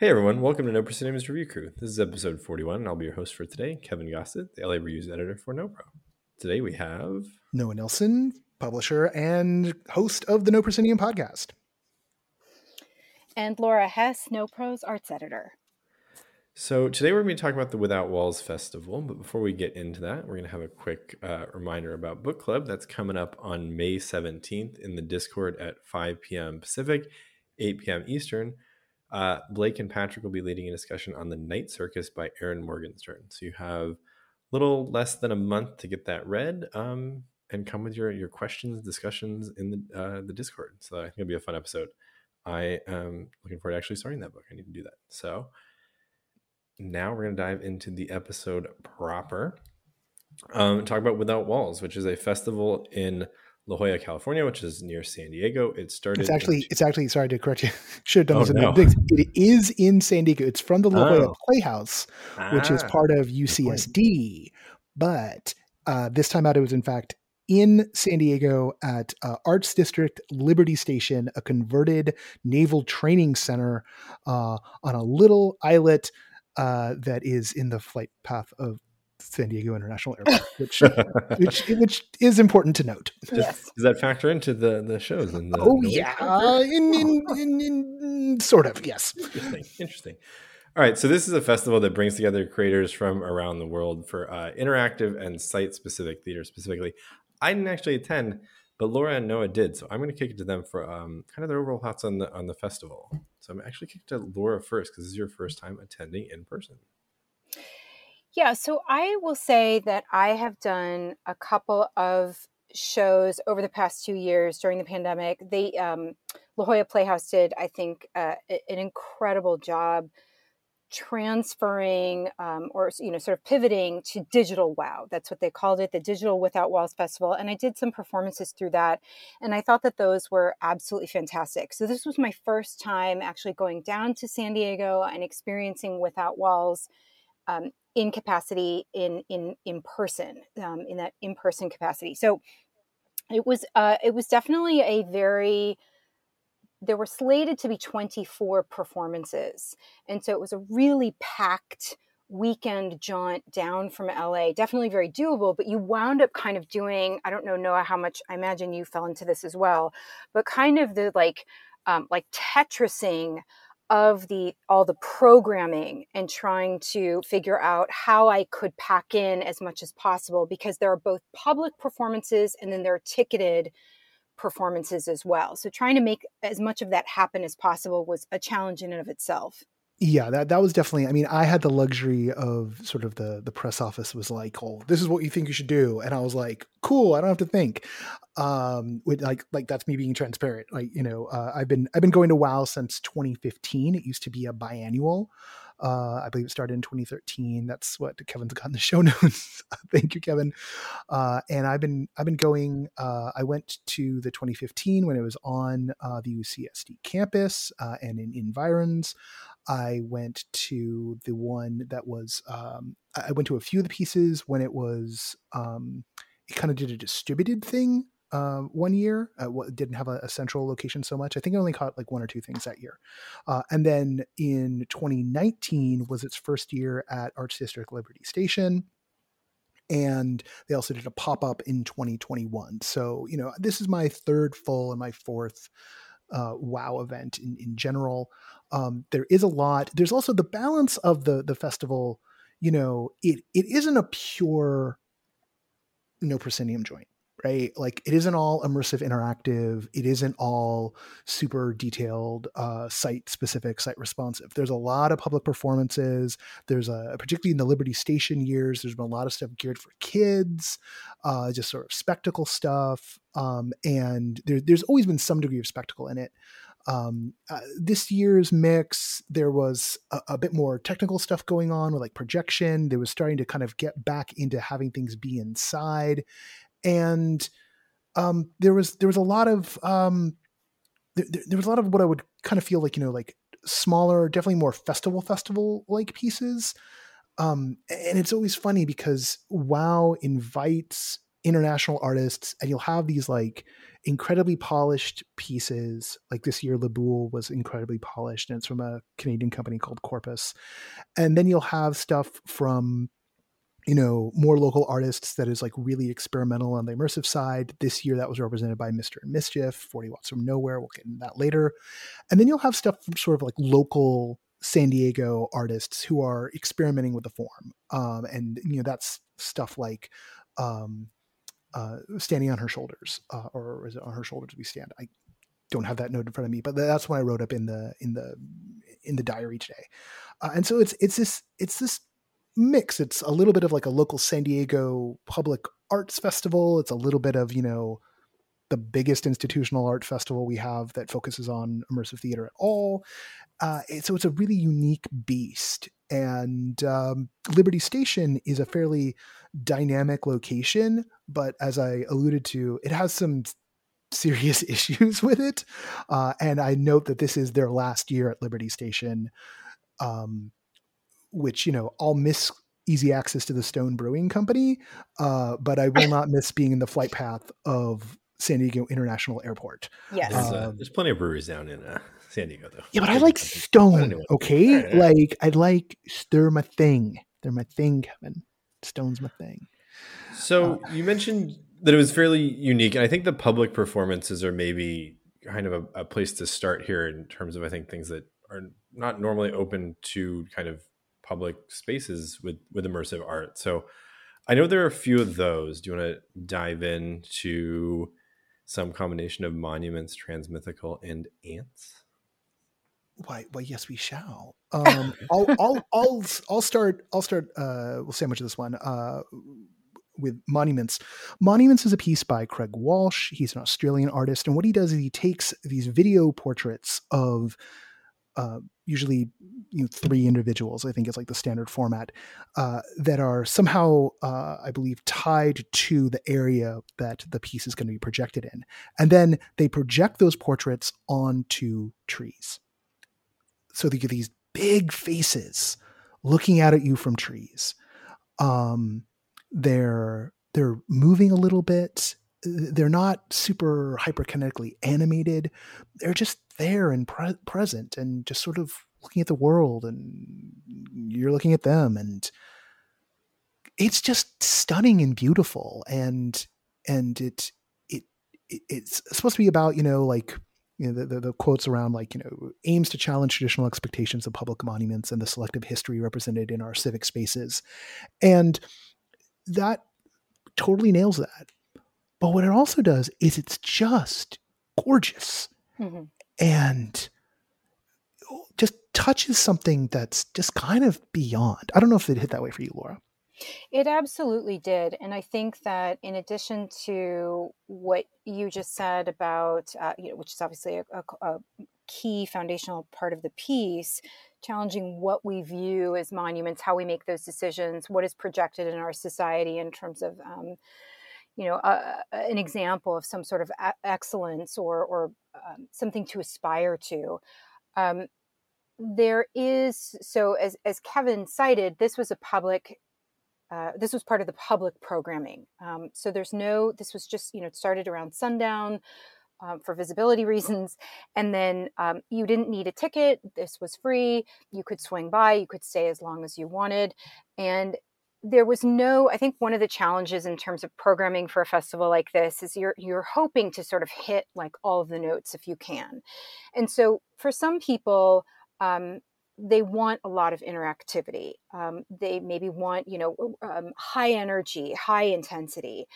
Hey everyone, welcome to No Proscenium Review Crew. This is episode 41, and I'll be your host for today, Kevin Gossett, the LA Reviews editor for NoPro. Today we have Noah Nelson, publisher and host of the No Proscenium podcast. And Laura Hess, NoPro's arts editor. So today we're going to be talking about the Without Walls Festival, but before we get into that, we're going to have a quick uh, reminder about book club that's coming up on May 17th in the Discord at 5 p.m. Pacific, 8 p.m. Eastern. Uh, Blake and Patrick will be leading a discussion on the Night Circus by Erin Morgenstern. So you have a little less than a month to get that read, um, and come with your your questions, discussions in the uh, the Discord. So I think it'll be a fun episode. I am looking forward to actually starting that book. I need to do that. So now we're going to dive into the episode proper. Um, talk about Without Walls, which is a festival in La Jolla, California, which is near San Diego. It started. It's actually. it's actually. Sorry to correct you. Should have done oh, this in no. It is in San Diego. It's from the La Jolla oh. Playhouse, ah, which is ah, part of UCSD. But uh, this time out, it was in fact in San Diego at uh, Arts District Liberty Station, a converted naval training center uh, on a little islet uh, that is in the flight path of San Diego International Airport, which which which is important to note. Yes. Does that factor into the the shows? And oh yeah, uh, in, in, in, in, sort of yes. Interesting. Interesting. All right, so this is a festival that brings together creators from around the world for uh, interactive and site specific theater. Specifically, I didn't actually attend, but Laura and Noah did, so I'm going to kick it to them for um, kind of their overall thoughts on the on the festival. So I'm actually kicking to Laura first because this is your first time attending in person. Yeah, so I will say that I have done a couple of shows over the past two years during the pandemic. They um, La Jolla Playhouse did, I think, uh, an incredible job transferring um, or you know sort of pivoting to digital wow that's what they called it the digital without walls festival and i did some performances through that and i thought that those were absolutely fantastic so this was my first time actually going down to san diego and experiencing without walls um, in capacity in in in person um, in that in person capacity. So it was uh, it was definitely a very there were slated to be 24 performances and so it was a really packed weekend jaunt down from LA definitely very doable but you wound up kind of doing I don't know Noah how much I imagine you fell into this as well but kind of the like um, like Tetrising of the all the programming and trying to figure out how I could pack in as much as possible because there are both public performances and then there are ticketed performances as well. So trying to make as much of that happen as possible was a challenge in and of itself yeah that that was definitely i mean i had the luxury of sort of the the press office was like oh this is what you think you should do and i was like cool i don't have to think um with like like that's me being transparent like you know uh, i've been i've been going to wow since 2015 it used to be a biannual uh, I believe it started in 2013. That's what Kevin's got in the show notes. Thank you, Kevin. Uh, and I've been I've been going. Uh, I went to the 2015 when it was on uh, the UCSD campus uh, and in environs. I went to the one that was. Um, I went to a few of the pieces when it was. Um, it kind of did a distributed thing uh, one year. Uh, didn't have a, a, central location so much. I think I only caught like one or two things that year. Uh, and then in 2019 was its first year at Arts District Liberty Station. And they also did a pop up in 2021. So, you know, this is my third full and my fourth uh, WoW event in, in general. Um, there is a lot. There's also the balance of the the festival. You know, it it isn't a pure no proscenium joint right? Like it isn't all immersive interactive. It isn't all super detailed, uh, site specific, site responsive. There's a lot of public performances. There's a, particularly in the Liberty Station years, there's been a lot of stuff geared for kids, uh, just sort of spectacle stuff. Um, and there, there's always been some degree of spectacle in it. Um, uh, this year's mix, there was a, a, bit more technical stuff going on with like projection. They was starting to kind of get back into having things be inside and um, there was there was a lot of um, there, there was a lot of what I would kind of feel like you know like smaller, definitely more festival festival like pieces. Um, and it's always funny because WoW invites international artists, and you'll have these like incredibly polished pieces. Like this year, Le Boule was incredibly polished, and it's from a Canadian company called Corpus. And then you'll have stuff from you know more local artists that is like really experimental on the immersive side this year that was represented by mr and mischief 40 watts from nowhere we'll get into that later and then you'll have stuff from sort of like local san diego artists who are experimenting with the form um, and you know that's stuff like um, uh, standing on her shoulders uh, or is it on her shoulders we stand i don't have that note in front of me but that's what i wrote up in the in the in the diary today uh, and so it's it's this it's this mix. It's a little bit of like a local San Diego public arts festival. It's a little bit of, you know, the biggest institutional art festival we have that focuses on immersive theater at all. Uh, so it's a really unique beast. And um, Liberty Station is a fairly dynamic location, but as I alluded to, it has some serious issues with it. Uh, and I note that this is their last year at Liberty Station. Um, which you know I'll miss easy access to the Stone Brewing Company, uh, but I will not miss being in the flight path of San Diego International Airport. Yes, there's, uh, there's plenty of breweries down in uh, San Diego, though. Yeah, but I like Stone. Okay, right, like I like they're my thing. They're my thing, Kevin. Stone's my thing. So uh, you mentioned that it was fairly unique, and I think the public performances are maybe kind of a, a place to start here in terms of I think things that are not normally open to kind of public spaces with with immersive art. So I know there are a few of those. Do you want to dive into some combination of monuments, transmythical, and ants? Why? Why? Yes, we shall. Um, I'll, I'll, I'll, I'll start. I'll start. Uh, we'll sandwich this one. Uh, with Monuments. Monuments is a piece by Craig Walsh. He's an Australian artist, and what he does is he takes these video portraits of uh, usually you know, three individuals. I think it's like the standard format uh, that are somehow, uh, I believe, tied to the area that the piece is going to be projected in, and then they project those portraits onto trees. So they get these big faces looking out at you from trees. Um, they're they're moving a little bit they're not super hyperkinetically animated. They're just there and pre- present and just sort of looking at the world and you're looking at them and it's just stunning and beautiful and and it it, it it's supposed to be about you know like you know the, the, the, quotes around like you know aims to challenge traditional expectations of public monuments and the selective history represented in our civic spaces and that totally nails that but what it also does is it's just gorgeous mm-hmm. and just touches something that's just kind of beyond. I don't know if it hit that way for you, Laura. It absolutely did. And I think that in addition to what you just said about, uh, you know, which is obviously a, a, a, key foundational part of the piece, challenging what we view as monuments, how we make those decisions, what is projected in our society in terms of um, you know, uh, an example of some sort of a- excellence or, or um, something to aspire to. Um, there is so as as Kevin cited, this was a public. Uh, this was part of the public programming. Um, so there's no. This was just you know it started around sundown. Um, for visibility reasons. And then um, you didn't need a ticket. This was free. You could swing by. You could stay as long as you wanted. And there was no i think one of the challenges in terms of programming for a festival like this is you're you're hoping to sort of hit like all of the notes if you can and so for some people um, they want a lot of interactivity um, they maybe want you know um, high energy high intensity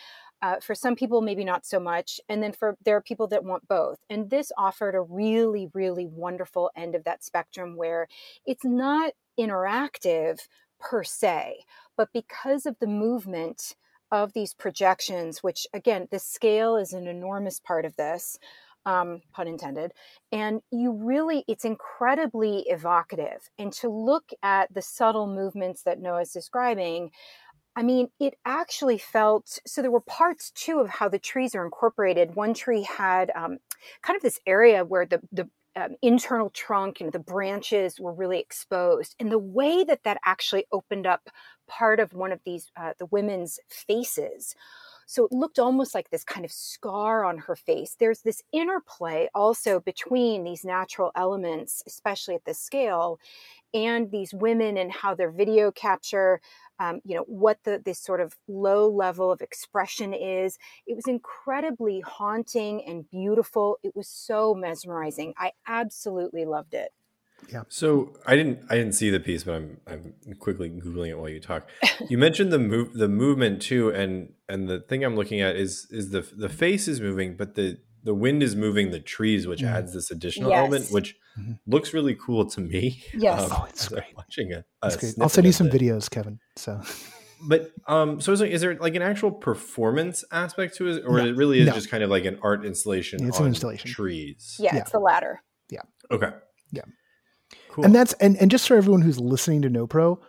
uh, for some people maybe not so much and then for there are people that want both and this offered a really really wonderful end of that spectrum where it's not interactive per se but because of the movement of these projections, which again, the scale is an enormous part of this, um, pun intended, and you really, it's incredibly evocative. And to look at the subtle movements that Noah's describing, I mean, it actually felt so. There were parts too of how the trees are incorporated. One tree had um, kind of this area where the the um, internal trunk and the branches were really exposed, and the way that that actually opened up part of one of these uh, the women's faces So it looked almost like this kind of scar on her face. There's this interplay also between these natural elements, especially at this scale, and these women and how their video capture um, you know what the this sort of low level of expression is. It was incredibly haunting and beautiful. It was so mesmerizing. I absolutely loved it yeah so i didn't i didn't see the piece but i'm i'm quickly googling it while you talk you mentioned the move the movement too and and the thing i'm looking at is is the the face is moving but the the wind is moving the trees, which mm-hmm. adds this additional yes. element, which mm-hmm. looks really cool to me. Yes, um, oh, it's great. Watching it, I'll send you some it. videos, Kevin. So, but um, so is, is, there like an actual performance aspect to it, or no, it really is no. just kind of like an art installation? It's an installation. Trees. Yeah, yeah, it's the latter. Yeah. Okay. Yeah. Cool. And that's and and just for everyone who's listening to No Pro,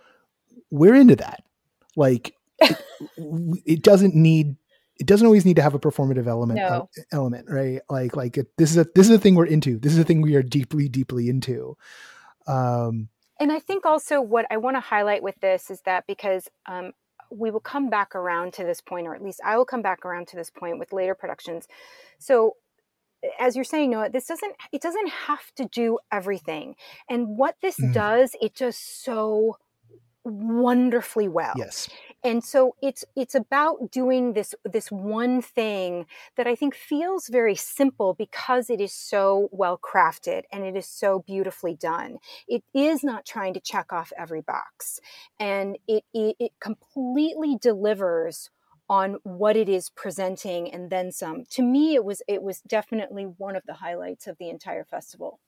we're into that. Like, it, it doesn't need it doesn't always need to have a performative element no. uh, element right like like it, this is a this is a thing we're into this is a thing we are deeply deeply into um and i think also what i want to highlight with this is that because um we will come back around to this point or at least i will come back around to this point with later productions so as you're saying noah this doesn't it doesn't have to do everything and what this mm. does it just so wonderfully well. Yes. And so it's it's about doing this this one thing that I think feels very simple because it is so well crafted and it is so beautifully done. It is not trying to check off every box. And it it, it completely delivers on what it is presenting and then some. To me it was it was definitely one of the highlights of the entire festival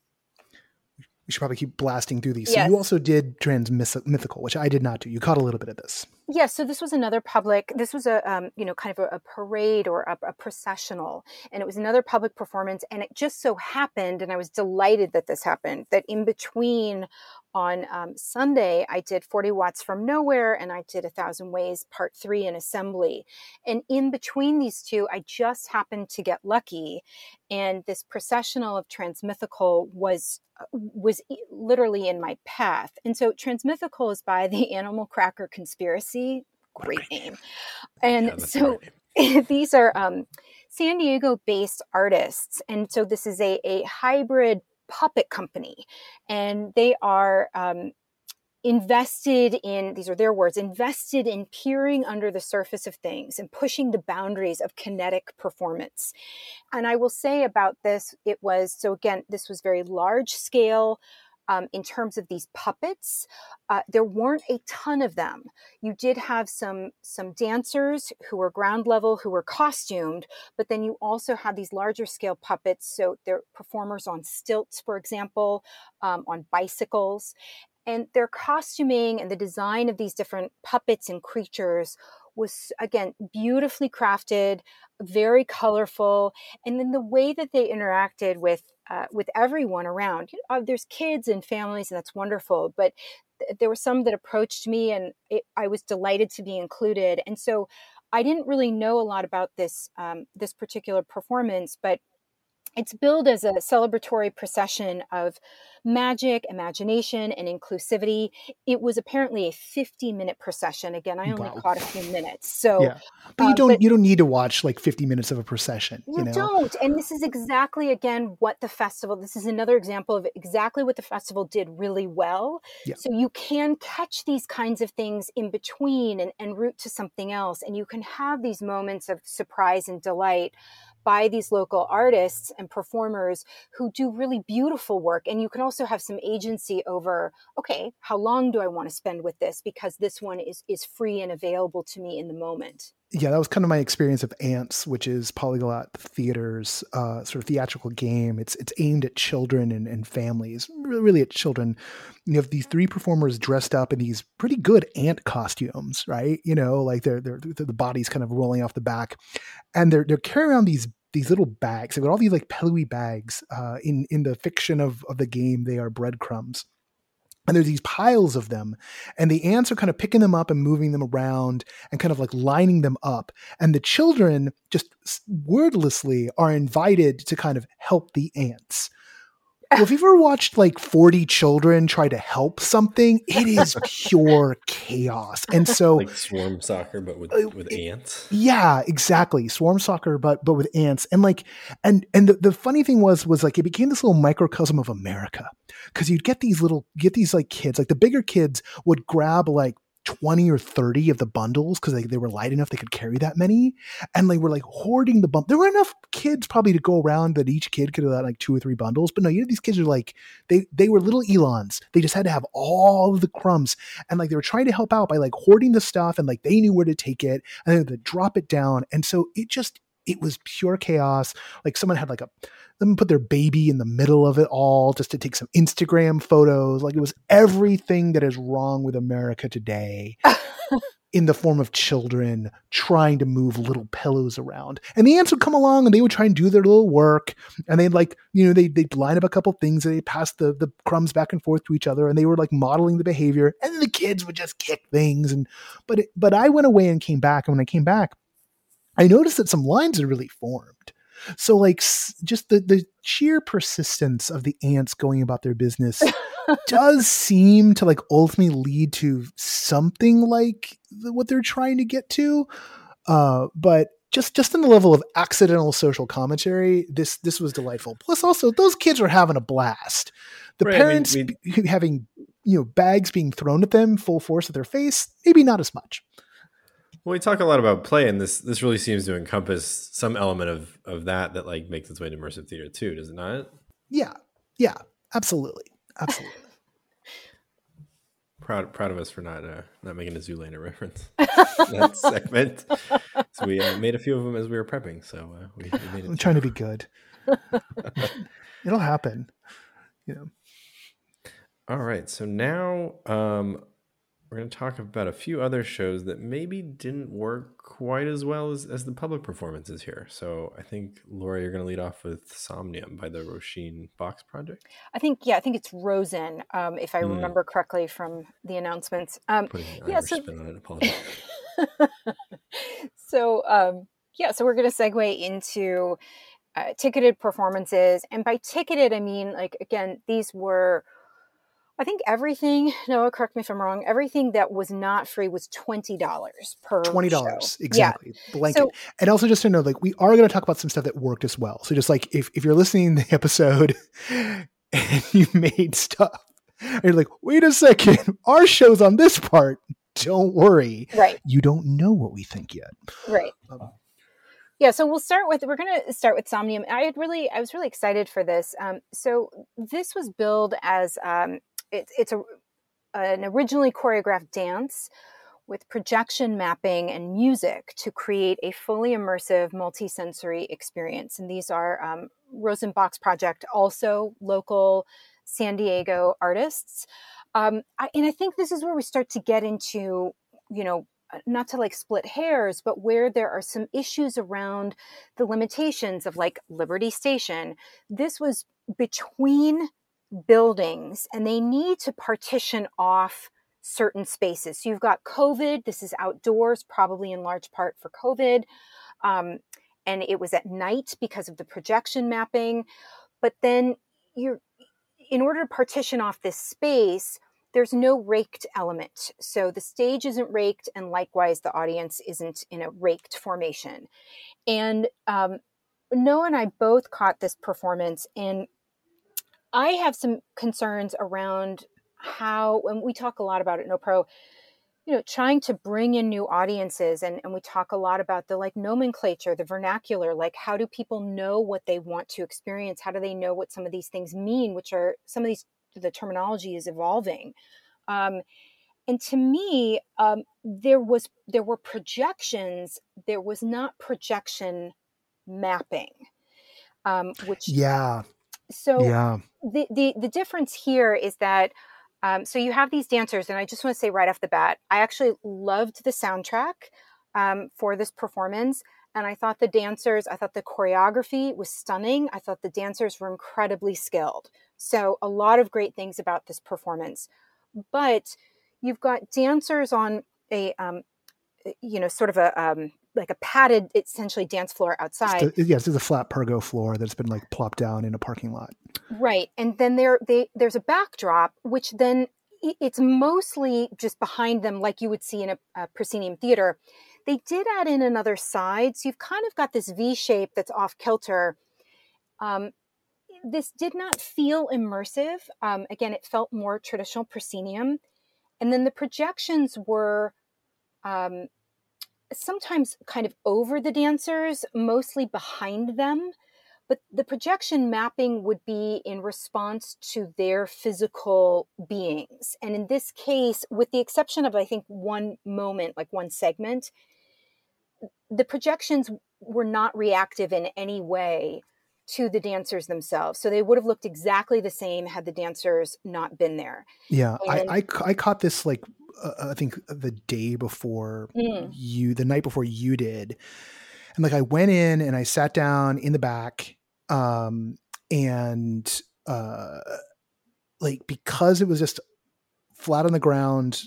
we should probably keep blasting through these. Yes. So you also did Trans Mythical, which I did not do. You caught a little bit of this. Yeah, so this was another public. This was a um, you know kind of a, a parade or a, a, processional, and it was another public performance. And it just so happened, and I was delighted that this happened. That in between on um, Sunday, I did 40 Watts from Nowhere and I did A Thousand Ways Part 3 in Assembly. And in between these two, I just happened to get lucky. And this processional of Transmythical was uh, was literally in my path. And so Transmythical is by the Animal Cracker Conspiracy. Great name. And yeah, so these are um, San Diego based artists. And so this is a, a hybrid puppet company, and they are um, invested in these are their words invested in peering under the surface of things and pushing the boundaries of kinetic performance and i will say about this it was so again this was very large scale um, in terms of these puppets. Uh, there weren't a ton of them. You did have some some dancers who were ground level, who were costumed, but then you also had these larger scale puppets. So they're performers on stilts, for example, um, on bicycles, and their costuming and the design of these different puppets and creatures was again beautifully crafted very colorful and then the way that they interacted with uh, with everyone around. You know, there's kids and families, and that's wonderful. But th- there were some that approached me, and it, I was delighted to be included. And so I didn't really know a lot about this um, this particular performance, but it's billed as a celebratory procession of magic, imagination, and inclusivity. It was apparently a 50 minute procession. Again, I only wow. caught a few minutes. So, yeah. but you um, don't but you don't need to watch like 50 minutes of a procession. You, you know? don't. And this is exactly again what the festival. This is another example of exactly what the festival did really well. Yeah. So you can catch these kinds of things in between and, and route to something else, and you can have these moments of surprise and delight by these local artists and performers who do really beautiful work. And you can also have some agency over, okay, how long do I want to spend with this? Because this one is, is free and available to me in the moment. Yeah, that was kind of my experience of Ants, which is Polyglot Theater's uh, sort of theatrical game. It's it's aimed at children and, and families, really really at children. You have these three performers dressed up in these pretty good ant costumes, right? You know, like they're, they're, they're the bodies kind of rolling off the back, and they're they're carrying around these these little bags. They've got all these like pillowy bags. Uh, in in the fiction of of the game, they are breadcrumbs. And there's these piles of them, and the ants are kind of picking them up and moving them around and kind of like lining them up. And the children just wordlessly are invited to kind of help the ants. Well, if you've ever watched like 40 children try to help something, it is pure chaos. And so like swarm soccer, but with uh, with ants. Yeah, exactly. Swarm soccer, but but with ants. And like and and the, the funny thing was was like it became this little microcosm of America. Cause you'd get these little get these like kids, like the bigger kids would grab like 20 or 30 of the bundles because they, they were light enough they could carry that many. And they were like hoarding the bump. There were enough kids probably to go around that each kid could have like two or three bundles. But no, you know, these kids are like, they, they were little Elons. They just had to have all of the crumbs. And like they were trying to help out by like hoarding the stuff and like they knew where to take it and then to drop it down. And so it just, it was pure chaos. Like someone had like a them put their baby in the middle of it all just to take some Instagram photos. Like it was everything that is wrong with America today. in the form of children trying to move little pillows around. And the ants would come along and they would try and do their little work. And they'd like, you know, they, they'd line up a couple things and they'd pass the, the crumbs back and forth to each other. And they were like modeling the behavior. And the kids would just kick things. And, but, it, but I went away and came back. And when I came back, I noticed that some lines had really formed. So like just the the sheer persistence of the ants going about their business does seem to like ultimately lead to something like what they're trying to get to. Uh, but just just in the level of accidental social commentary, this this was delightful. Plus, also those kids were having a blast. The right, parents I mean, we, having you know bags being thrown at them full force at their face, maybe not as much. Well, we talk a lot about play, and this this really seems to encompass some element of of that that like makes its way to immersive theater too, does it not? Yeah, yeah, absolutely, absolutely. proud proud of us for not uh, not making a Zoolander reference that segment. So we uh, made a few of them as we were prepping. So uh, we, we made it. I'm trying to be good. It'll happen. You know. All right. So now um, we're going to talk about a few other shows that maybe didn't work quite as well as, as the public performances here. So I think, Laura, you're going to lead off with Somnium by the Roisin Box Project. I think, yeah, I think it's Rosin, um, if I mm. remember correctly from the announcements. Um, yeah, so, it, so, um, yeah, so we're going to segue into uh, ticketed performances. And by ticketed, I mean, like, again, these were – I think everything, Noah, correct me if I'm wrong, everything that was not free was $20 per $20, exactly. Yeah. Blanket. So, and also just to know, like, we are going to talk about some stuff that worked as well. So just like, if, if you're listening to the episode and you made stuff, and you're like, wait a second, our show's on this part. Don't worry. Right. You don't know what we think yet. Right. Um, yeah, so we'll start with we're going to start with Somnium. I had really I was really excited for this. Um, so this was billed as um, it, it's a, an originally choreographed dance with projection mapping and music to create a fully immersive multisensory experience. And these are um, Rosin Box Project, also local San Diego artists. Um, I, and I think this is where we start to get into, you know, not to like split hairs, but where there are some issues around the limitations of like Liberty Station. This was between buildings and they need to partition off certain spaces. So you've got COVID, this is outdoors, probably in large part for COVID. Um, and it was at night because of the projection mapping. But then you're, in order to partition off this space, there's no raked element. So the stage isn't raked, and likewise, the audience isn't in a raked formation. And um, Noah and I both caught this performance, and I have some concerns around how, and we talk a lot about it, No Pro, you know, trying to bring in new audiences. And, and we talk a lot about the like nomenclature, the vernacular, like how do people know what they want to experience? How do they know what some of these things mean, which are some of these, the terminology is evolving. Um, and to me, um, there was, there were projections, there was not projection mapping. Um, which yeah so yeah. the, the the difference here is that um, so you have these dancers, and I just want to say right off the bat, I actually loved the soundtrack um, for this performance. And I thought the dancers, I thought the choreography was stunning. I thought the dancers were incredibly skilled. So, a lot of great things about this performance. But you've got dancers on a, um, you know, sort of a, um, like a padded essentially dance floor outside. It's the, yes, it's a flat pergo floor that's been like plopped down in a parking lot. Right, and then there they there's a backdrop which then it's mostly just behind them like you would see in a, a proscenium theater. They did add in another side, so you've kind of got this V shape that's off kilter. Um, this did not feel immersive. Um, again, it felt more traditional proscenium. And then the projections were um, sometimes kind of over the dancers, mostly behind them. But the projection mapping would be in response to their physical beings. And in this case, with the exception of, I think, one moment, like one segment, the projections were not reactive in any way to the dancers themselves. So they would have looked exactly the same had the dancers not been there. Yeah, and, I, I, I caught this like uh, I think the day before mm. you, the night before you did, and like I went in and I sat down in the back, um, and uh, like because it was just flat on the ground,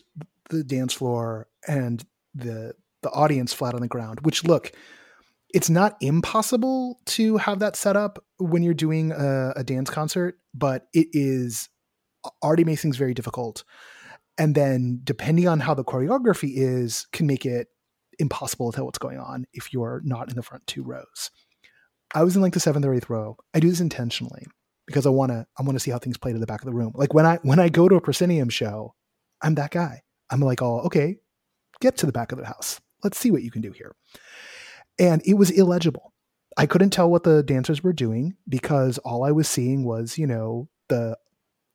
the dance floor, and the the audience flat on the ground. Which look, it's not impossible to have that set up when you're doing a, a dance concert, but it is already makes things very difficult. And then depending on how the choreography is, can make it impossible to tell what's going on if you're not in the front two rows. I was in like the seventh or eighth row. I do this intentionally because I want to I want to see how things play to the back of the room. Like when I when I go to a proscenium show, I'm that guy. I'm like, oh, okay, get to the back of the house. Let's see what you can do here and it was illegible. I couldn't tell what the dancers were doing because all I was seeing was, you know, the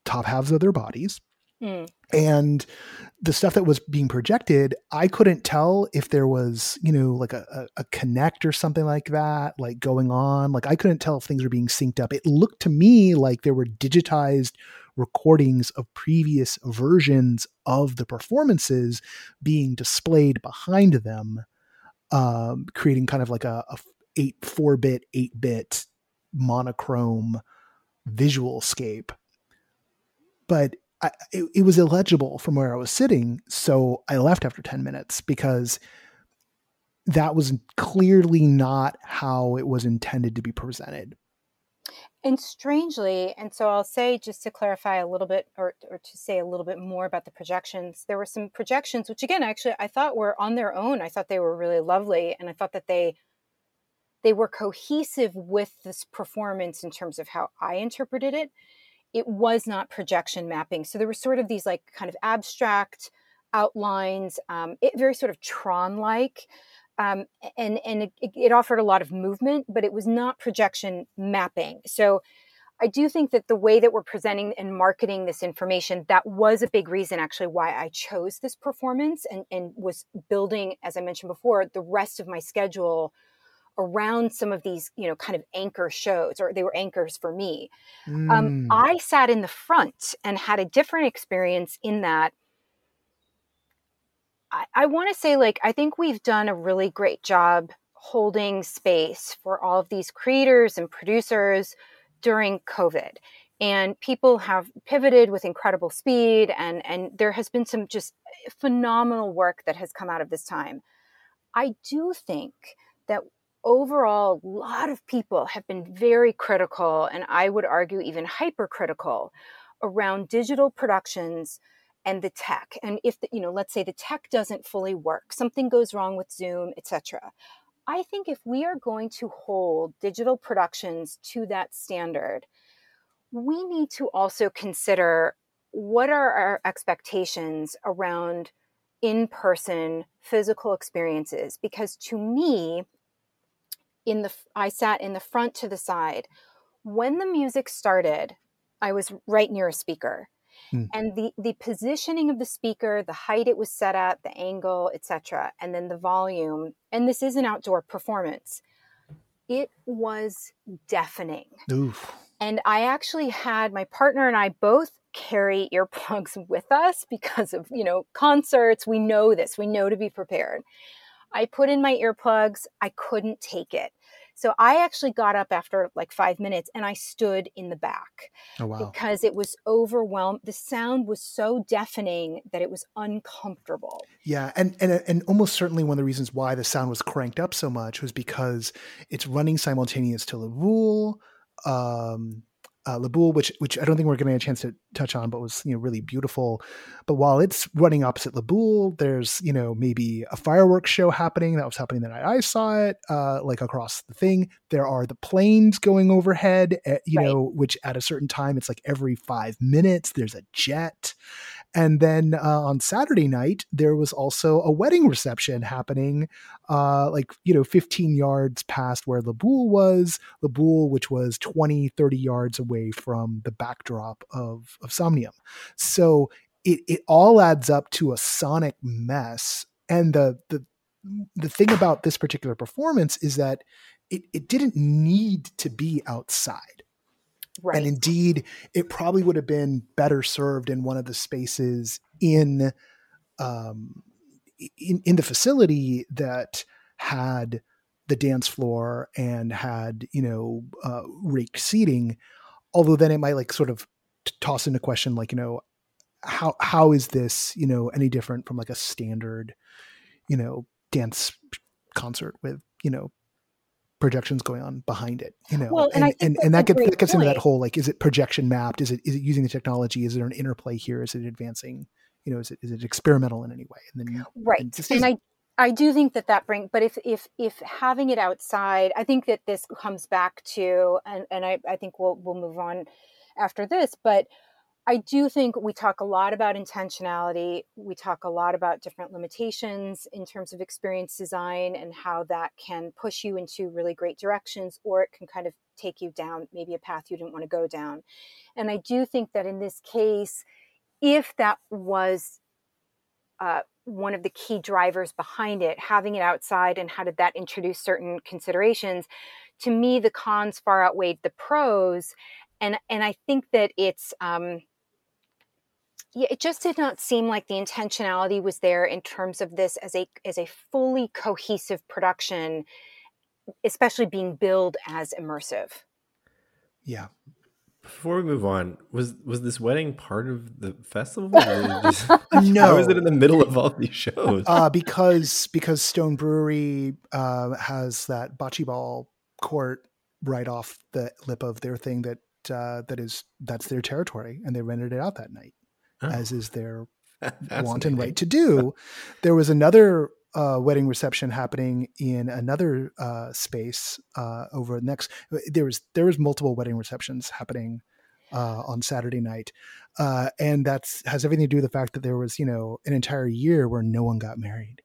top halves of their bodies. Mm. And the stuff that was being projected, I couldn't tell if there was, you know, like a, a, Kinect or something like that, like going on. Like I couldn't tell if things were being synced up. It looked to me like there were digitized recordings of previous versions of the performances being displayed behind them um, creating kind of like a, a eight four bit eight bit monochrome visual scape but I, it, it, was illegible from where I was sitting, so I left after ten minutes because that was clearly not how it was intended to be presented. And strangely, and so I'll say just to clarify a little bit or, or to say a little bit more about the projections, there were some projections, which again, actually, I thought were on their own. I thought they were really lovely. And I thought that they, they were cohesive with this performance in terms of how I interpreted it. It was not projection mapping. So there were sort of these like kind of abstract outlines, um, it very sort of Tron like um, and and it, it, offered a lot of movement, but it was not projection mapping. So I do think that the way that we're presenting and marketing this information that was a big reason actually why I chose this performance and and was building, as I mentioned before, the rest of my schedule around some of these you know kind of anchor shows or they were anchors for me um, mm. um, i sat in the front and had a different experience in that I, I want to say, like, I think we've done a really great job holding space for all of these creators and producers during COVID. And people have pivoted with incredible speed, and, and there has been some just phenomenal work that has come out of this time. I do think that overall, a lot of people have been very critical, and I would argue even hypercritical around digital productions and the tech. And if the, you know let's say the tech doesn't fully work something goes wrong with zoom etc i think if we are going to hold digital productions to that standard we need to also consider what are our expectations around in-person physical experiences. Because to me in the i sat in the front to the side when the music started i was right near a speaker Mm. And the the positioning of the speaker, the height it was set at, the angle, etc., and then the volume. And this is an outdoor performance. It was deafening. Oof. And I actually had my partner and I both carry earplugs with us because of, you know, concerts. We know this. We know to be prepared. I put in my earplugs. I couldn't take it. So I actually got up after like five minutes and I stood in the back oh, wow. because it was overwhelmed. The sound was so deafening that it was uncomfortable. Yeah, and and and almost certainly one of the reasons why the sound was cranked up so much was because it's running simultaneous to La Boule, um, uh, La which which I don't think we're going to get a chance to touch on, but was you know really beautiful. But while it's running opposite La Boule, there's you know maybe a fireworks show happening that was happening the night I saw it, uh, like across the thing. There are the planes going overhead, at, you right. know, which at a certain time it's like every five minutes there's a jet, and then uh, on Saturday night, there was also a wedding reception happening, uh, like, you know, 15 yards past where La Boule was. La Boule, which was 20, 30 yards away from the backdrop of, of Somnium. So it, it all adds up to a sonic mess. And the, the, the thing about this particular performance is that it, it didn't need to be outside Right. And indeed, it probably would have been better served in one of the spaces in um, in, in the facility that had the dance floor and had you know uh, raked seating. Although then it might like sort of toss into question like you know how how is this you know any different from like a standard you know dance concert with you know projections going on behind it you know? Well, and, and, and, and, that gets, that gets into that whole like is it projection mapped? Is it is it using the technology? Is there an interplay here? Is it advancing? You know is it is it experimental in any way? And then right. and, and i i do think that that bring but if if if having it outside i think that this comes back to and and i i think we'll we'll move on after this but I do think we talk a lot about intentionality. We talk a lot about different limitations in terms of experience design and how that can push you into really great directions or it can kind of take you down maybe a path you didn't want to go down. And I do think that in this case, if that was uh, one of the key drivers behind it, having it outside and how did that introduce certain considerations, to me, the cons far outweighed the pros. And, and I think that it's, um, yeah, it just did not seem like the intentionality was there in terms of this as a as a fully cohesive production, especially being billed as immersive. Yeah. Before we move on, was was this wedding part of the festival? Just, no. How is it in the middle of all these shows? Uh, because because Stone Brewery uh, has that bocce ball court right off the lip of their thing that uh, that is that's their territory, and they rented it out that night oh. as is their want and right to do. There was another uh, wedding reception happening in another uh, space uh, over next. Uh, there was there was multiple wedding receptions happening uh, on Saturday night, uh, and that's has everything to do with the fact that there was you know an entire year where no one got married.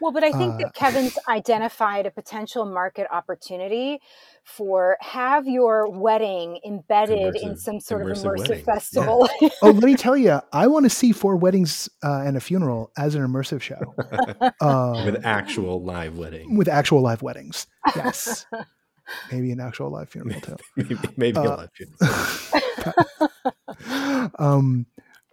Well, but I think uh, that Kevin's identified a potential market opportunity for have your wedding embedded in some sort immersive of immersive wedding. festival. Yeah. oh, let me tell you, I want to see four weddings uh, and a funeral as an immersive show um, with actual live wedding. With actual live weddings, yes. maybe an actual live funeral too. maybe, maybe uh, a live funeral. um,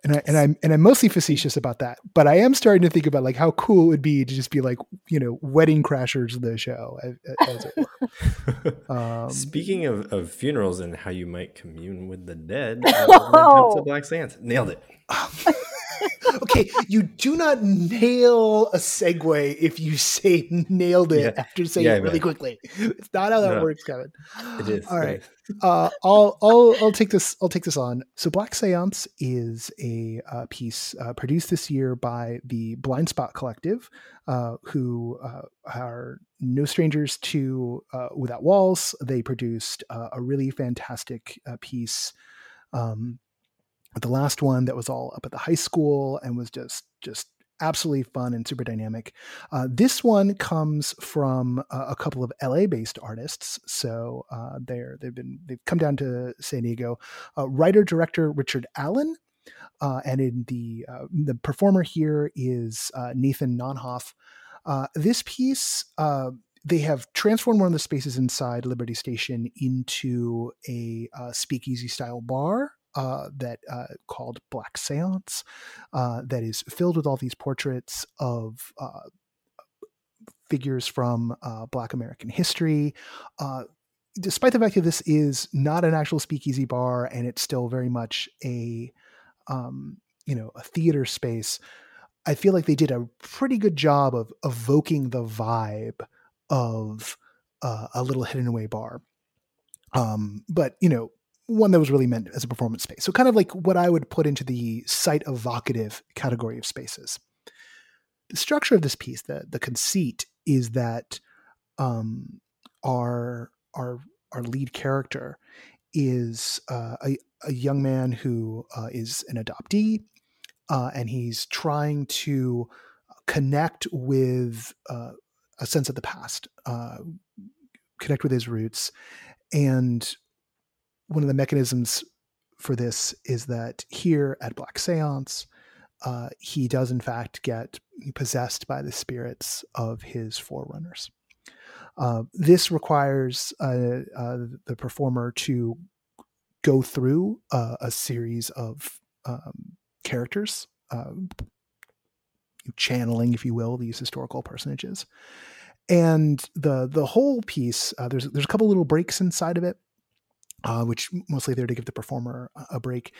and I and I'm and I'm mostly facetious about that, but I am starting to think about like how cool it would be to just be like you know wedding crashers the show as, as it were. um, Speaking of, of funerals and how you might commune with the dead, oh. Black Seance nailed it. okay, you do not nail a segue if you say nailed it yeah. after saying yeah, it really man. quickly. It's not how that no, works, Kevin. It is. All right. Uh, I'll I'll I'll take this I'll take this on. So Black Seance is a uh, piece uh, produced this year by the Blind Spot Collective, uh, who uh, are no strangers to uh, Without Walls. They produced a really fantastic piece um, the last one that was all up at the high school and was just just absolutely fun and super dynamic. Uh, this one comes from uh, a couple of LA based artists. So uh, they're they've been they've come down to San Diego. Uh, writer director Richard Allen. Uh, and in the uh, the performer here is Nathan Nonhoff. this piece they have transformed one of the spaces inside Liberty Station into a speakeasy style bar uh, that uh, called Black Seance, uh, that is filled with all these portraits of uh, figures from uh, Black American history. Despite the fact that this is not an actual speakeasy bar and it's still very much a um, you know a theater space, I feel like they did a pretty good job of evoking the vibe of a little hidden away bar. Um, but you know, one that was really meant as a performance space. So kind of like what I would put into the site evocative category of spaces. The structure of this piece, the the conceit, is that um, our our our lead character is uh, a, a young man who uh, is an adoptee, uh, and he's trying to connect with uh, a sense of the past, uh, connect with his roots, and one of the mechanisms for this is that here at Black Seance, uh, he does in fact get possessed by the spirits of his forerunners. Uh, this requires uh, uh the performer to go through uh, a series of um, characters, um, channeling, if you will, these historical personages. And the the whole piece, uh, there's there's a couple little breaks inside of it uh, which mostly there to give the performer a break.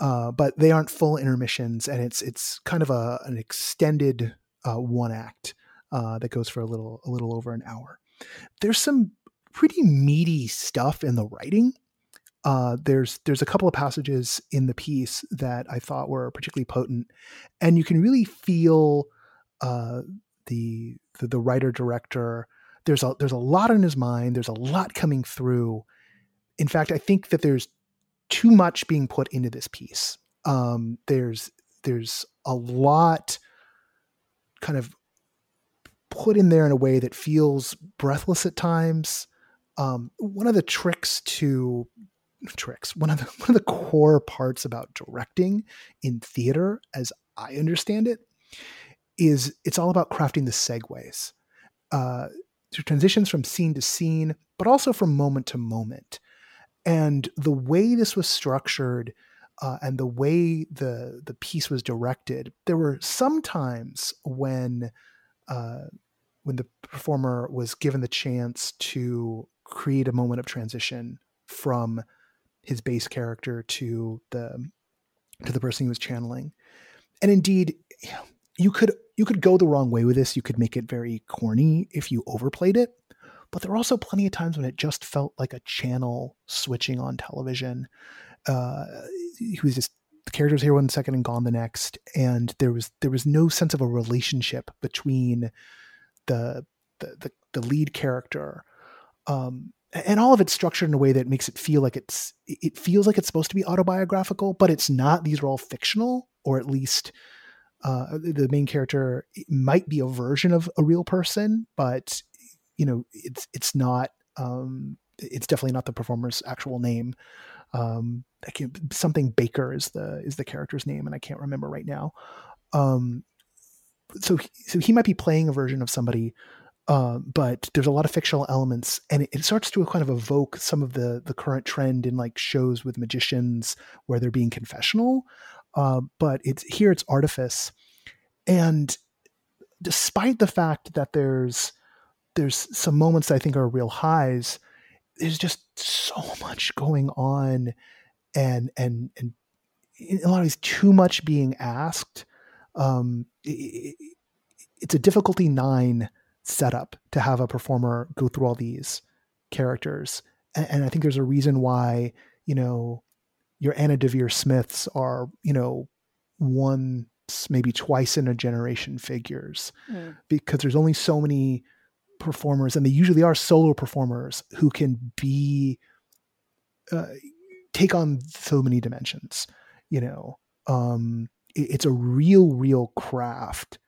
Uh, but they aren't full intermissions, and it's it's kind of a an extended uh, one act uh, that goes for a little a little over an hour. There's some pretty meaty stuff in the writing. Uh, there's there's a couple of passages in the piece that I thought were particularly potent, and you can really feel uh, the, the the writer director. There's a there's a lot in his mind. There's a lot coming through, in fact, I think that there's too much being put into this piece. Um, there's there's a lot kind of put in there in a way that feels breathless at times. Um, one of the tricks to tricks, one of the one of the core parts about directing in theater, as I understand it, is it's all about crafting the segues. Uh, transitions from scene to scene, but also from moment to moment and the way this was structured uh, and the way the the piece was directed, there were some times when uh, when the performer was given the chance to create a moment of transition from his base character to the to the person he was channeling, and indeed, you could you could go the wrong way with this. You could make it very corny if you overplayed it but there were also plenty of times when it just felt like a channel switching on television. Uh, he was just the characters here one second and gone the next, and there was there was no sense of a relationship between the the the, the lead character. Um, and all of it's structured in a way that makes it feel like it's it feels like it's supposed to be autobiographical, but it's not. These are all fictional, or at least uh, the main character might be a version of a real person, but you know it's it's not um, it's definitely not the performer's actual name. Um, I can't, something Baker is the is the character's name, and I can't remember right now. Um, so so he might be playing a version of somebody, uh, but there's a lot of fictional elements, and it, it, starts to kind of evoke some of the the current trend in like shows with magicians where they're being confessional. Uh, but it's here it's artifice, and despite the fact that there's there's some moments I think are real highs. There's just so much going on, and and and a lot of these too much being asked. Um, it, it's a difficulty nine setup to have a performer go through all these characters, and, and I think there's a reason why you know your Anna Deavere Smiths are you know once maybe twice in a generation figures mm. because there's only so many performers, and they usually are solo performers who can be uh, take on so many dimensions. You know, um, it, it's a real, real craft,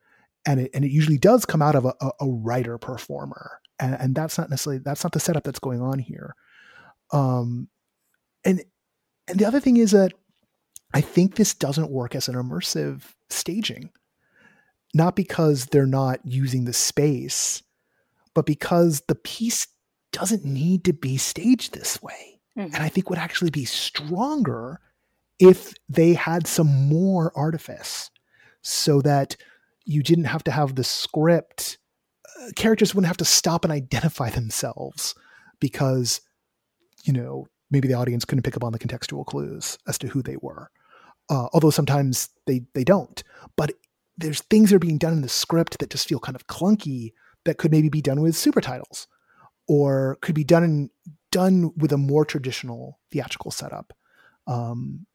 and it and it usually does come out of a, a, a writer performer, and, and that's not necessarily that's not the setup that's going on here. Um, and and the other thing is that I think this doesn't work as an immersive staging, not because they're not using the space but because the piece doesn't need to be staged this way. Mm-hmm. And I think would actually be stronger if they had some more artifice so that you didn't have to have the script characters wouldn't have to stop and identify themselves because you know maybe the audience couldn't pick up on the contextual clues as to who they were uh, although sometimes they they don't but there's things that are being done in the script that just feel kind of clunky that could maybe be done with super titles or could be done in, done with a more traditional theatrical setup. Um,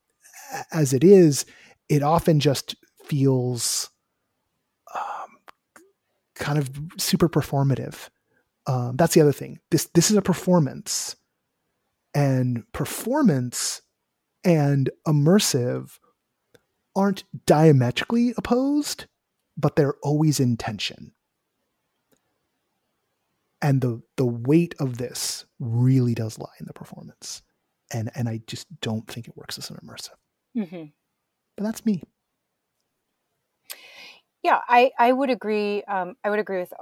as it is it often just feels um, kind of super performative. Um, that's the other thing. This this is a performance and performance and immersive aren't diametrically opposed, but they're always in tension. And the the weight of this really does lie in the performance, and and I just don't think it works as an immersive. Mm-hmm. But that's me. Yeah, I I would agree. Um, I would agree with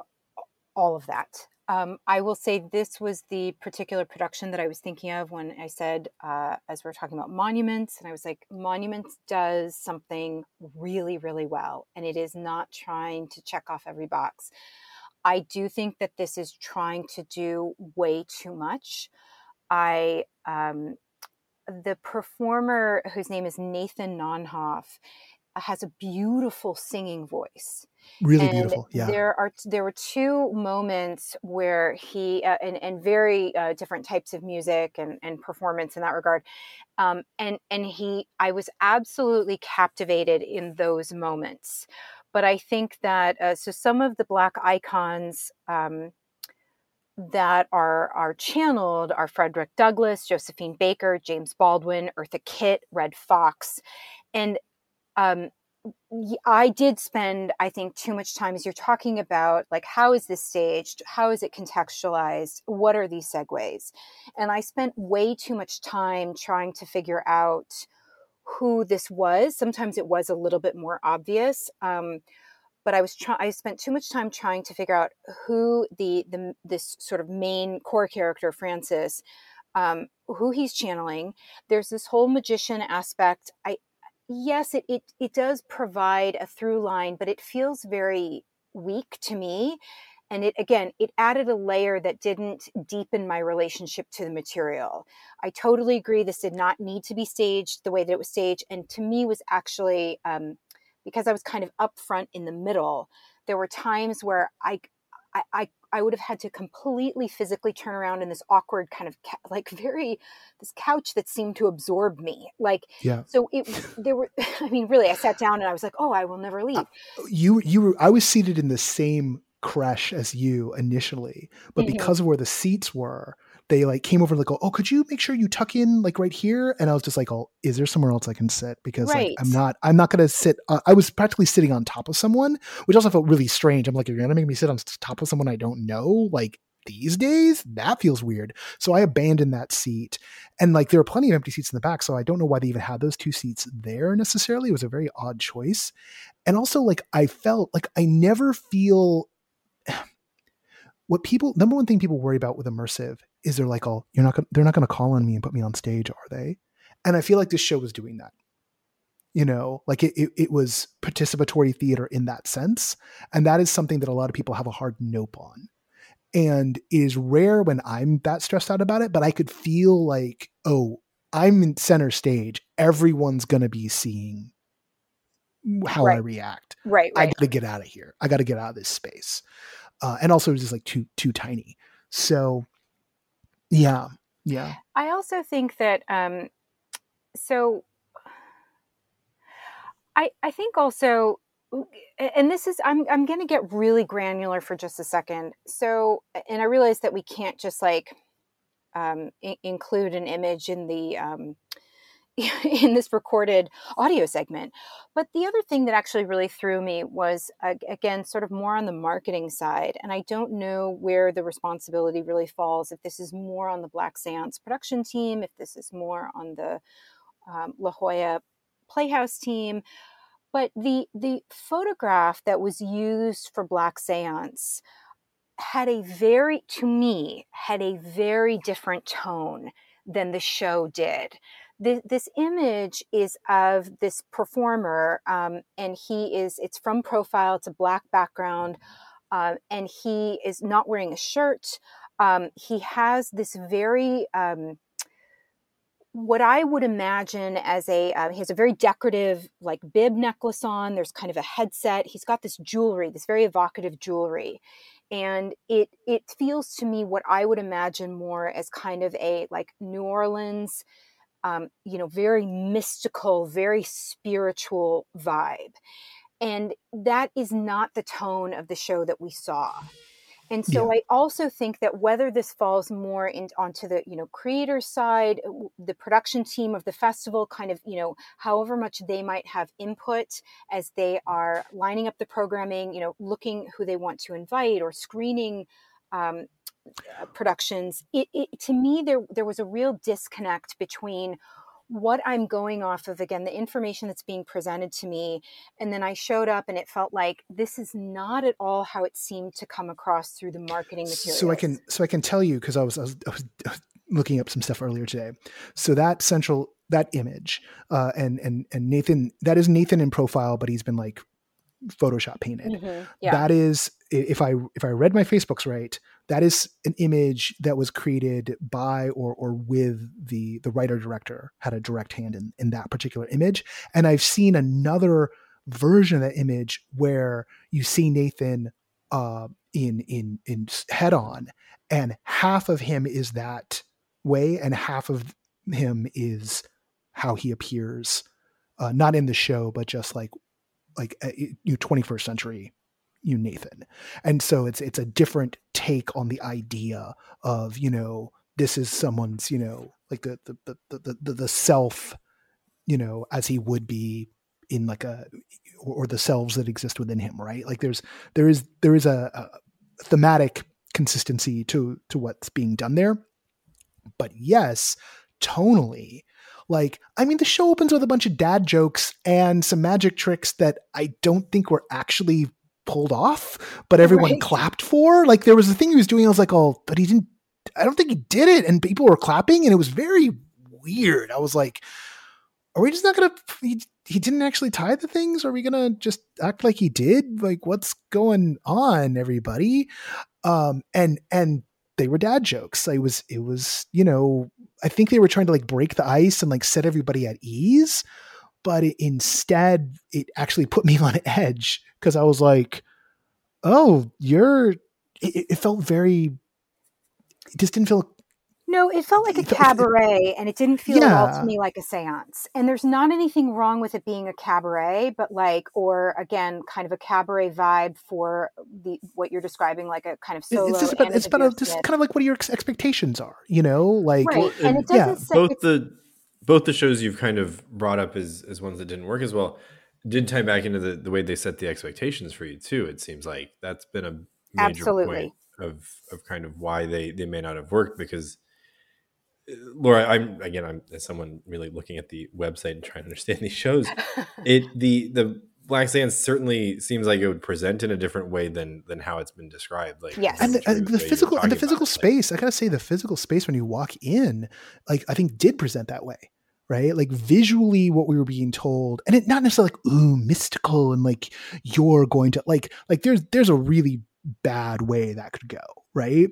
all of that. Um, I will say this was the particular production that I was thinking of when I said, uh, as we are talking about monuments, and I was like, monuments does something really, really well, and it is not trying to check off every box. I do think that this is trying to do way too much. I, um, the performer whose name is Nathan Nonhoff has a beautiful singing voice. Really and beautiful yeah. there are there were two moments where he uh, and, and very uh, different types of music and, and performance in that regard um, and and he i was absolutely captivated in those moments but i think that uh, so some of the black icons um, that are are channeled are Frederick Douglass, Josephine Baker, James Baldwin, Eartha Kitt, Redd Foxx, and um, I did spend, I think, too much time as you're talking about, like, how is this staged? How is it contextualized? What are these segues? And I spent way too much time trying to figure out who this was. Sometimes it was a little bit more obvious. Um, but I was trying. I spent too much time trying to figure out who the the this sort of main core character, Francis, um, who he's channeling. There's this whole magician aspect. I yes, it, it, it does provide a through line, but it feels very weak to me. And it again, it added a layer that didn't deepen my relationship to the material. I totally agree. This did not need to be staged the way that it was staged, and to me was actually um, because I was kind of up front in the middle. There were times where I I, I, I would have had to completely physically turn around in this awkward kind of like very this couch that seemed to absorb me like yeah so it there were i mean really i sat down and i was like oh i will never leave uh, you you were i was seated in the same crash as you initially but mm-hmm. because of where the seats were they like came over and like, oh, could you make sure you tuck in like right here? And I was just like, oh, is there somewhere else I can sit? Because right. like, I'm not, I'm not going to sit. Uh, I was practically sitting on top of someone, which also felt really strange. I'm like, you're going to make me sit on top of someone I don't know? Like these days, that feels weird. So I abandoned that seat. And like, there are plenty of empty seats in the back. So I don't know why they even had those two seats there necessarily. It was a very odd choice. And also, like, I felt like I never feel what people number one thing people worry about with immersive is they're like, oh, you're not gonna, they're not going to call on me and put me on stage, are they? And I feel like this show was doing that. You know, like it, it, it was participatory theater in that sense, and that is something that a lot of people have a hard nope on. And it is rare when I'm that stressed out about it, but I could feel like, oh, I'm in center stage. Everyone's going to be seeing how right. I react. Right, right. I got to get out of here. I got to get out of this space. Uh, and also, it was just like too too tiny. So yeah. Yeah. I also think that um so I I think also and this is I'm I'm going to get really granular for just a second. So and I realize that we can't just like um, I- include an image in the um, in this recorded audio segment. But the other thing that actually really threw me was, again, sort of more on the marketing side. And I don't know where the responsibility really falls, if this is more on the Black Seance production team, if this is more on the um, La Jolla Playhouse team. But the, the photograph that was used for Black Seance had a very, to me, had a very different tone than the show did this, this image is of this performer, um, and he is, it's from profile, it's a black background. uh, and he is not wearing a shirt. Um, he has this very um, what I would imagine as a uh, he has a very decorative like bib necklace on. There's kind of a headset. He's got this jewelry, this very evocative jewelry, and it it feels to me what I would imagine more as kind of a like New Orleans, um, you know, very mystical, very spiritual vibe, and that is not the tone of the show that we saw. And so yeah. I also think that whether this falls more in, onto the you know creator side, the production team of the festival, kind of you know however much they might have input as they are lining up the programming, you know, looking who they want to invite or screening um, productions. It, it, to me, there there was a real disconnect between what I'm going off of again, the information that's being presented to me. And then I showed up and it felt like this is not at all how it seemed to come across through the marketing material. So I can so I can tell you because I was, I was, I was looking up some stuff earlier today. So that central that image uh, and and and Nathan that is Nathan in profile, but he's been like Photoshop painted. Mm-hmm. Yeah. That is if I if I read my Facebooks right, that is an image that was created by or or with the the writer director had a direct hand in in that particular image. And I've seen another version of that image where you see Nathan uh, in in in head on, and half of him is that way, and half of him is how he appears, uh, not in the show, but just like like uh, you 21st century you Nathan. And so it's it's a different take on the idea of, you know, this is someone's, you know, like the the the the, the self, you know, as he would be in like a or the selves that exist within him, right? Like there's there is there is a, a thematic consistency to to what's being done there. But yes, tonally, like, I mean, the show opens with a bunch of dad jokes and some magic tricks that I don't think were actually pulled off, but everyone right. clapped for. Like, there was a thing he was doing. I was like, oh, but he didn't. I don't think he did it, and people were clapping, and it was very weird. I was like, are we just not gonna? He, he didn't actually tie the things. Are we gonna just act like he did? Like, what's going on, everybody? Um, and and they were dad jokes. It was it was you know I think they were trying to like break the ice and like set everybody at ease, but it, instead it actually put me on edge because I was like, oh, you're. It, it, felt very. It just didn't feel no, it felt like a cabaret and it didn't feel yeah. at all to me like a seance. And there's not anything wrong with it being a cabaret, but like, or again, kind of a cabaret vibe for the what you're describing, like a kind of solo. It's just about, it's about just kind of like what your expectations are, you know? Like, right. and, it doesn't yeah. say both the both the shows you've kind of brought up as as ones that didn't work as well did tie back into the, the way they set the expectations for you too. It seems like that's been a major Absolutely. point of of kind of why they they may not have worked because Laura, I'm again, I'm as someone really looking at the website and trying to understand these shows. it the the Black Seance certainly seems like it would present in a different way than than how it's been described. Like yes, and the, and the physical and the physical about, space. Like, I gotta say, the physical space when you walk in, like I think, did present that way. Right, like visually, what we were being told, and it not necessarily like ooh mystical and like you're going to like like there's there's a really bad way that could go, right?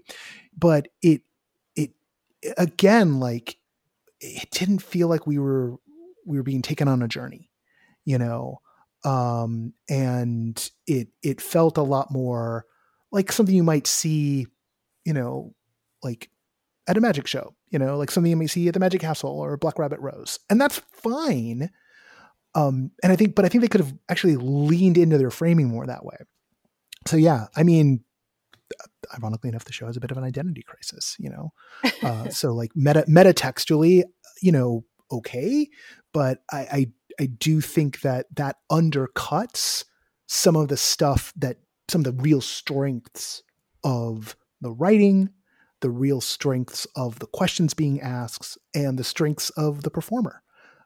But it again, like it didn't feel like we were we were being taken on a journey, you know. Um, and it it felt a lot more like something you might see, you know, like at a magic show, you know, like something you might see at the Magic Castle or Black Rabbit Rose, and that's fine. Um, and I think, but I think they could have actually leaned into their framing more that way. So yeah, I mean, ironically enough, the show has a bit of an identity crisis, you know? Uh, so like meta metatextually, you know, okay. But I, I, I do think that that undercuts some of the stuff that some of the real strengths of the writing, the real strengths of the questions being asked, and the strengths of the performer.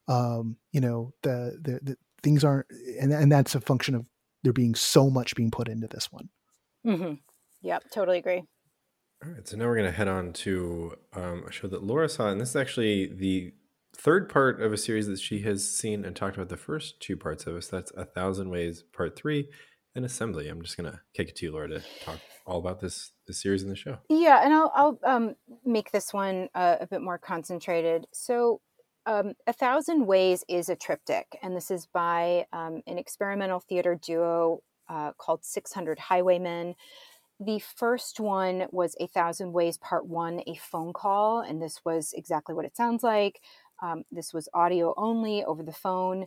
Um, you know, the, the, the things aren't, and, and that's a function of there being so much being put into this one. Mm-hmm. Yep, totally agree. All right, so now we're going to head on to um, a show that Laura saw, and this is actually the third part of a series that she has seen and talked about the first two parts of us. That's A Thousand Ways Part Three, and assembly. I'm just gonna kick it to you, Laura, to talk all about this this series and the show. Yeah, and I'll I'll um, make this one uh, a bit more concentrated. So, um, A Thousand Ways is a triptych, and this is by um, an experimental theater duo uh, called 600 Highwaymen. The first one was A Thousand Ways Part One, a phone call, and this was exactly what it sounds like. Um, this was audio only over the phone.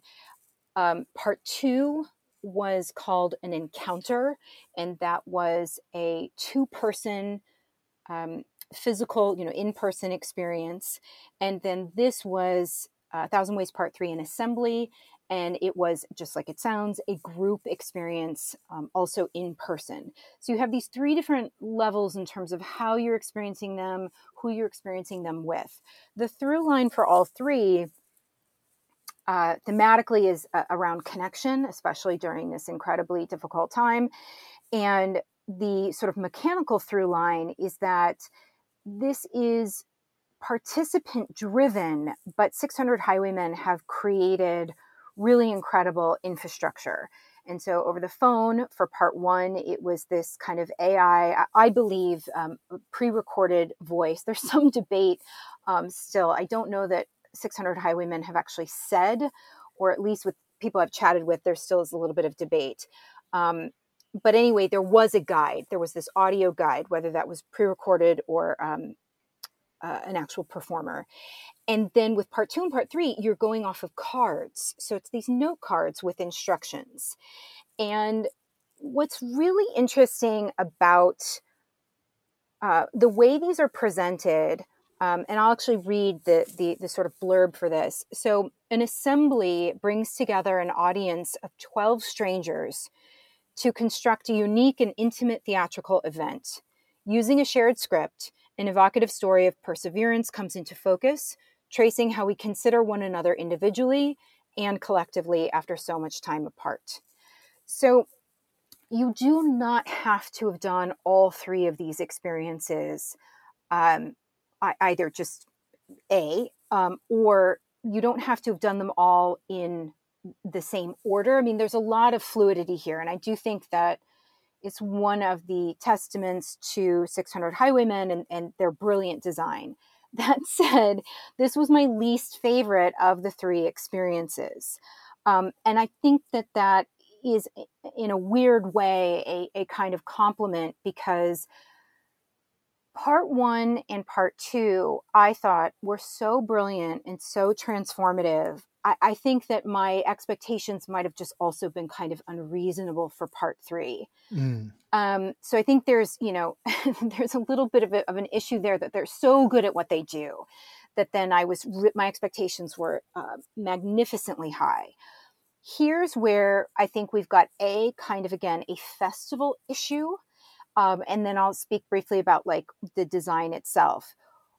Um, part two was called an encounter, and that was a two person um, physical, you know, in person experience. And then this was uh, A Thousand Ways Part Three, an assembly. And it was just like it sounds, a group experience, um, also in person. So you have these three different levels in terms of how you're experiencing them, who you're experiencing them with. The through line for all three uh, thematically is uh, around connection, especially during this incredibly difficult time. And the sort of mechanical through line is that this is participant driven, but 600 Highwaymen have created really incredible infrastructure. And so over the phone for part one, it was this kind of AI, I believe, um, pre recorded voice. There's some debate um, still. I don't know that 600 Highwaymen have actually said, or at least with people I've chatted with, there still is a little bit of debate. Um, but anyway, there was a guide. There was this audio guide, whether that was pre recorded or um, uh, an actual performer. And then with part two and part three, you're going off of cards. So it's these note cards with instructions. And what's really interesting about uh, the way these are presented um, and I'll actually read the, the, the sort of blurb for this. So, an assembly brings together an audience of 12 strangers to construct a unique and intimate theatrical event. Using a shared script, an evocative story of perseverance comes into focus, tracing how we consider one another individually and collectively after so much time apart. So, you do not have to have done all three of these experiences um, either just a um, or you don't have to have done them all in the same order. I mean, there's a lot of fluidity here, and I do think that it's one of the testaments to 600 Highwaymen and, and their brilliant design. That said, this was my least favorite of the three experiences. Um, and I think that that is, in a weird way, a, a kind of compliment because part one and part two, I thought were so brilliant and so transformative. I, I, think that my expectations might have just also been kind of unreasonable for part three. Mm. Um, so I think there's, you know, there's a little bit of, a, of, an issue there that they're so good at what they do that then I was, my expectations were uh, magnificently high. Here's where I think we've got a kind of, again, a festival issue um, and then I'll speak briefly about like the design itself.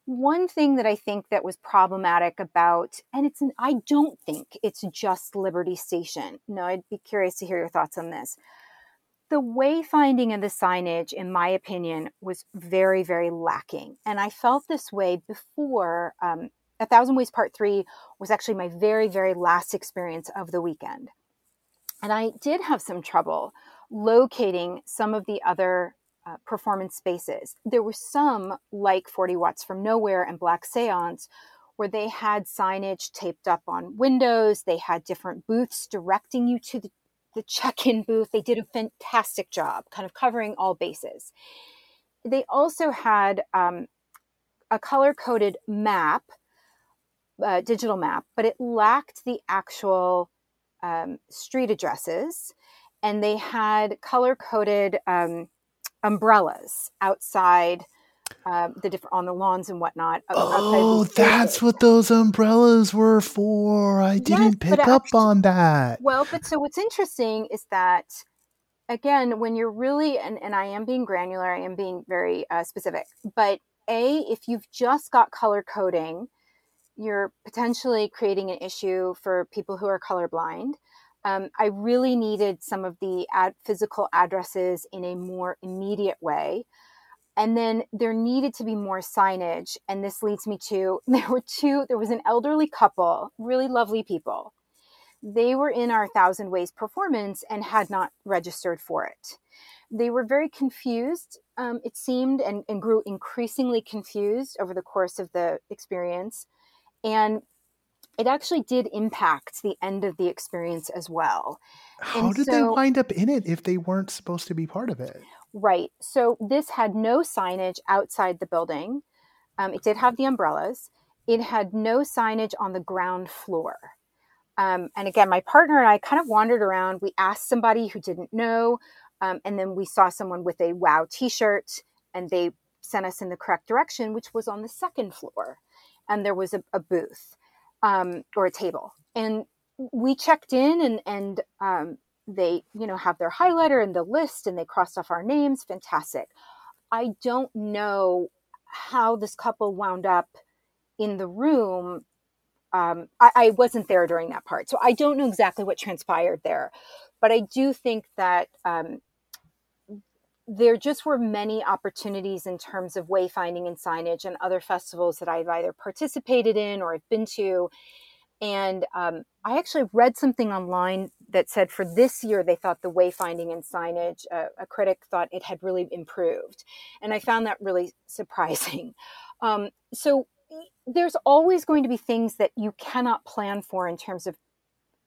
One thing that I think that was problematic about, and it's an, I don't think it's just Liberty Station. No, I'd be curious to hear your thoughts on this. The wayfinding of the signage, in my opinion, was very, very lacking. And I felt this way before. Um, a Thousand Ways Part 3 was actually my very, very last experience of the weekend. And I did have some trouble locating some of the other uh, performance spaces. There were some, like 40 Watts from Nowhere and Black Seance, where they had signage taped up on windows. They had different booths directing you to the, the check in booth. They did a fantastic job kind of covering all bases. They also had um, a color coded map, uh, digital map, but it lacked the actual um, street addresses. And they had color coded um, umbrellas outside uh, the different on the lawns and whatnot. Oh, that's what those umbrellas were for. I didn't pick up actually, on that. Well, but so what's interesting is that again, when you're really and, and I am being granular, I am being very uh, specific. But a, if you've just got color coding, you're potentially creating an issue for people who are colorblind um, I really needed some of the ad- physical addresses in a more immediate way. And then there needed to be more signage. And this leads me to there were two, there was an elderly couple, really lovely people. they were in our Thousand Ways performance and had not registered for it. They were very confused, um, it seemed, and, and grew increasingly confused over the course of the experience. And it actually did impact the end of the experience as well. How And did they wind up in it if they weren't supposed to be part of it? Right. So this had no signage outside the building. Um, it did have the umbrellas. It had no signage on the ground floor. Um, and again, my partner and I kind of wandered around. We asked somebody who didn't know, um, and then we saw someone with a WoW T-shirt, and they sent us in the correct direction, which was on the second floor, and there was a, a booth um, or a table, and we checked in, and and um, they you know have their highlighter and the list and they crossed off our names. Fantastic. I don't know how this couple wound up in the room. Um, I, I wasn't there during that part. So i don't know exactly what transpired there but i do think that um, there just were many opportunities in terms of wayfinding and signage and other festivals that i've either participated in or I've been to and um, I actually read something online that said for this year, they thought the wayfinding and signage, uh, a critic thought it had really improved. And I found that really surprising. Um, so there's always going to be things that you cannot plan for in terms of,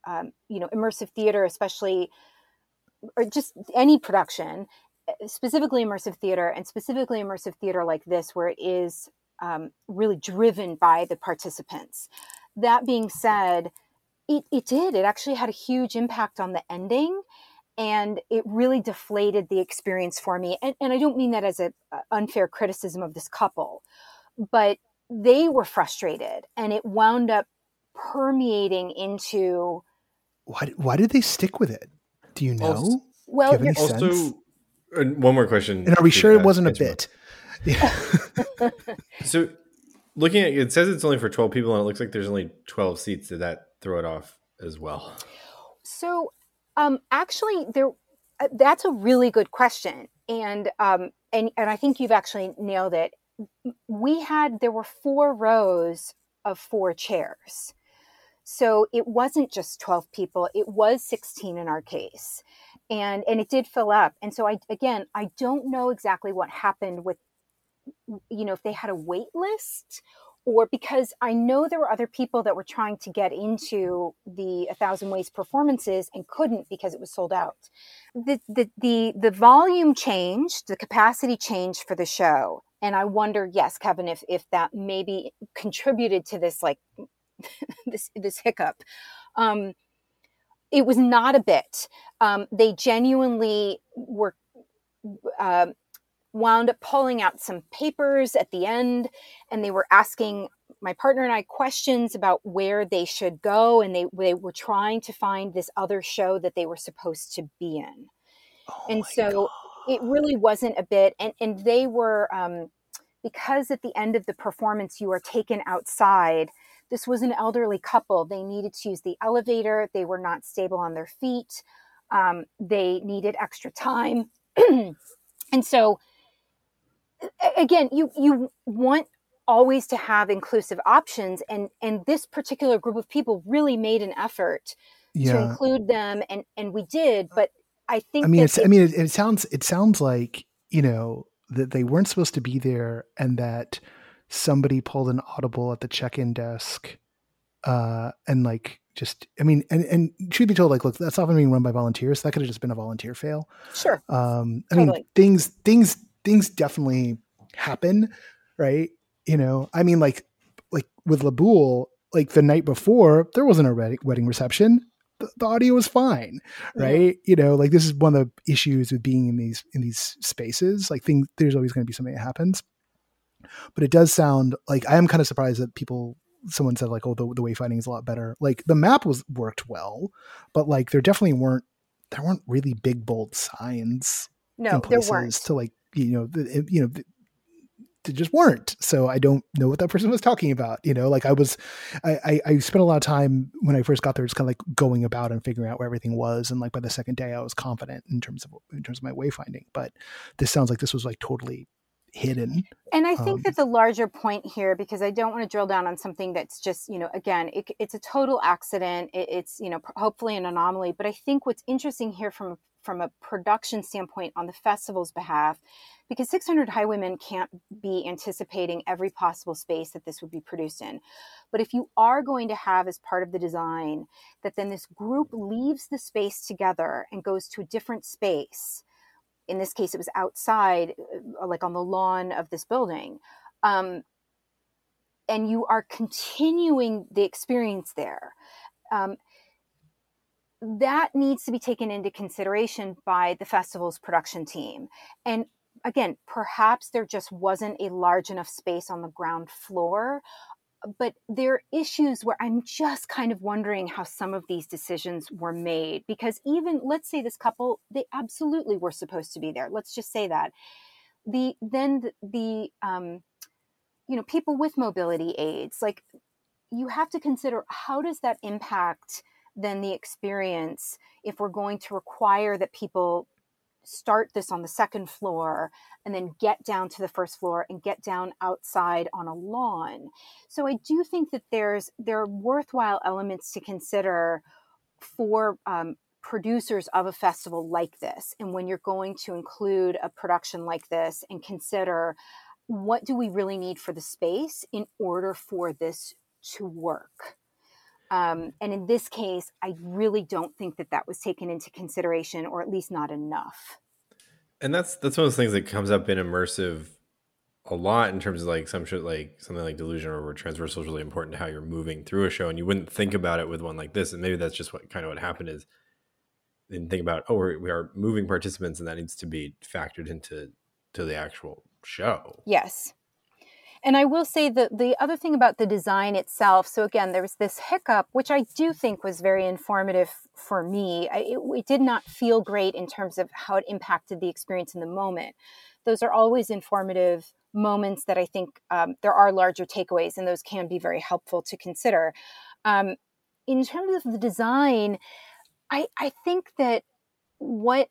um, you know, immersive theater, especially, or just any production, specifically immersive theater, and specifically immersive theater like this, where it is um, really driven by the participants that being said, it, it did. It actually had a huge impact on the ending and it really deflated the experience for me. And, and I don't mean that as an unfair criticism of this couple, but they were frustrated and it wound up permeating into. Why, why did they stick with it? Do you know? Also- Well, Do you have you're- any sense? Also, and one more question. and are we sure it wasn't a bit? Yeah. So, looking at it says it's only for 12 people and it looks like there's only 12 seats. Did that throw it off as well? So, um, actually, there uh, that's a really good question, and um, and and I think you've actually nailed it. We had there were four rows of four chairs, so it wasn't just twelve people; it was sixteen in our case, and and it did fill up. And so I again, I don't know exactly what happened with, you know, if they had a wait list or because I know there were other people that were trying to get into the A Thousand Ways performances and couldn't because it was sold out. The, the the the volume changed, the capacity changed for the show, and I wonder, yes, Kevin, if if that maybe contributed to this like this this hiccup. Um, it was not a bit. Um, they genuinely were. Uh, wound up pulling out some papers at the end and they were asking my partner and I questions about where they should go and they they were trying to find this other show that they were supposed to be in. Oh And so God. It really wasn't a bit and and they were um because at the end of the performance you are taken outside this was an elderly couple they needed to use the elevator they were not stable on their feet um, they needed extra time and so again you you want always to have inclusive options and and this particular group of people really made an effort to include them and and we did but i think I mean, it's. I mean, it, it sounds. It sounds like you know that they weren't supposed to be there, and that somebody pulled an audible at the check-in desk, uh, and like just. I mean, and and truth be told, like, look, that's often being run by volunteers. That could have just been a volunteer fail. sure Um, I mean, things, things, things definitely happen, right? You know, I mean, like, like with La Boule, like the night before, there wasn't a wedding, wedding reception. The, the audio was fine, right? You know, like this is one of the issues with being in these in these spaces. Like, things, there's always going to be something that happens. But it does sound like I am kind of surprised that people. Someone said like, "Oh, the, the wayfinding is a lot better." Like the map was worked well, but like there definitely weren't there weren't really big bold signs no in there weren't to like you know the, you know the, they just weren't so i don't know what that person was talking about you know like i was I, I i spent a lot of time when i first got there just kind of like going about and figuring out where everything was and like by the second day i was confident in terms of in terms of my wayfinding but this sounds like this was like totally hidden. And I think Um, that the larger point here, because I don't want to drill down on something that's just, you know, again, it, it's a total accident. It, it's, you know, hopefully an anomaly. But I think what's interesting here from from a production standpoint on the festival's behalf, because 600 Highwaymen can't be anticipating every possible space that this would be produced in. But if you are going to have as part of the design that then this group leaves the space together and goes to a different space, in this case it was outside uh, like on the lawn of this building um, and you are continuing the experience there. Um, that needs to be taken into consideration by the festival's production team. And again perhaps there just wasn't a large enough space on the ground floor but there are issues where I'm just kind of wondering how some of these decisions were made because even let's say this couple they absolutely were supposed to be there let's just say that. The then the, the um, you know people with mobility aids like you have to consider how does that impact then the experience if we're going to require that people start this on the second floor and then get down to the first floor and get down outside on a lawn. So i do think that there's there are worthwhile elements to consider for um, producers of a festival like this. And when you're going to include a production like this and consider what do we really need for the space in order for this to work um, and in this case, I really don't think that that was taken into consideration, or at least not enough. And that's that's one of those things that comes up in immersive a lot in terms of like some shit like something like delusion or where transversal is really important to how you're moving through a show, and you wouldn't think about it with one like this. And maybe that's just what kind of what happened is didn't think about oh we're, we are moving participants, and that needs to be factored into to the actual show. Yes. And I will say that the other thing about the design itself, so again, there was this hiccup, which I do think was very informative for me. I, it, it did not feel great in terms of how it impacted the experience in the moment. Those are always informative moments that I think um, there are larger takeaways, and those can be very helpful to consider. Um, in terms of the design, I, I think that what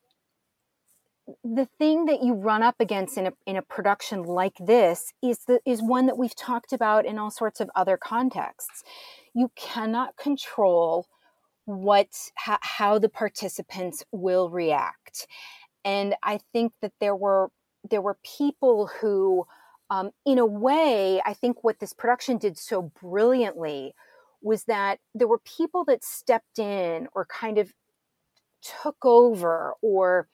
the thing that you run up against in a, in a production like this is the, is one that we've talked about in all sorts of other contexts. You cannot control what ha, how the participants will react, and I think that there were there were people who, um, in a way, I think what this production did so brilliantly was that there were people that stepped in or kind of took over or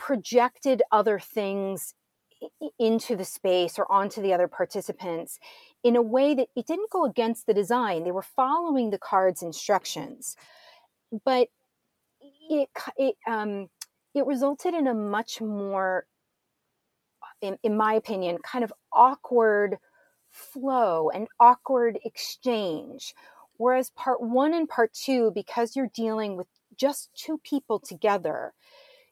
projected other things into the space or onto the other participants in a way that it didn't go against the design. They were following the card's instructions, but it it um, it resulted in a much more, in, in my opinion, kind of awkward flow and awkward exchange. Whereas part one and part two, because you're dealing with just two people together,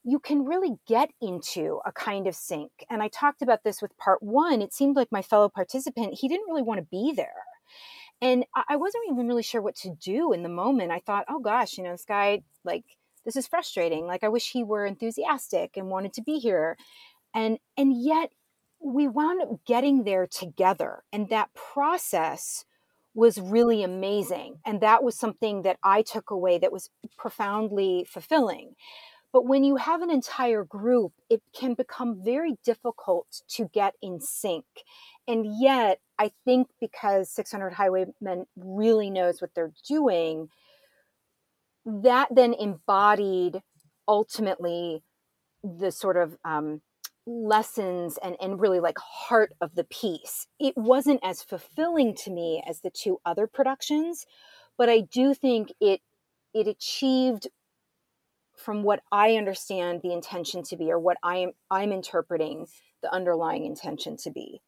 you can really get into a kind of sync. And I talked about this with part one. It seemed like my fellow participant, he didn't really want to be there. And I wasn't even really sure what to do in the moment. I thought, oh gosh, you know, this guy, like, this is frustrating. Like, I wish he were enthusiastic and wanted to be here. And, and yet we wound up getting there together. And that process was really amazing. And that was something that I took away that was profoundly fulfilling. But when you have an entire group, it can become very difficult to get in sync. And yet, I think because 600 Highwaymen really knows what they're doing, that then embodied ultimately the sort of um, lessons and, and really like heart of the piece. It wasn't as fulfilling to me as the two other productions, but I do think it it achieved from what I understand the intention to be or what I am I'm interpreting the underlying intention to be.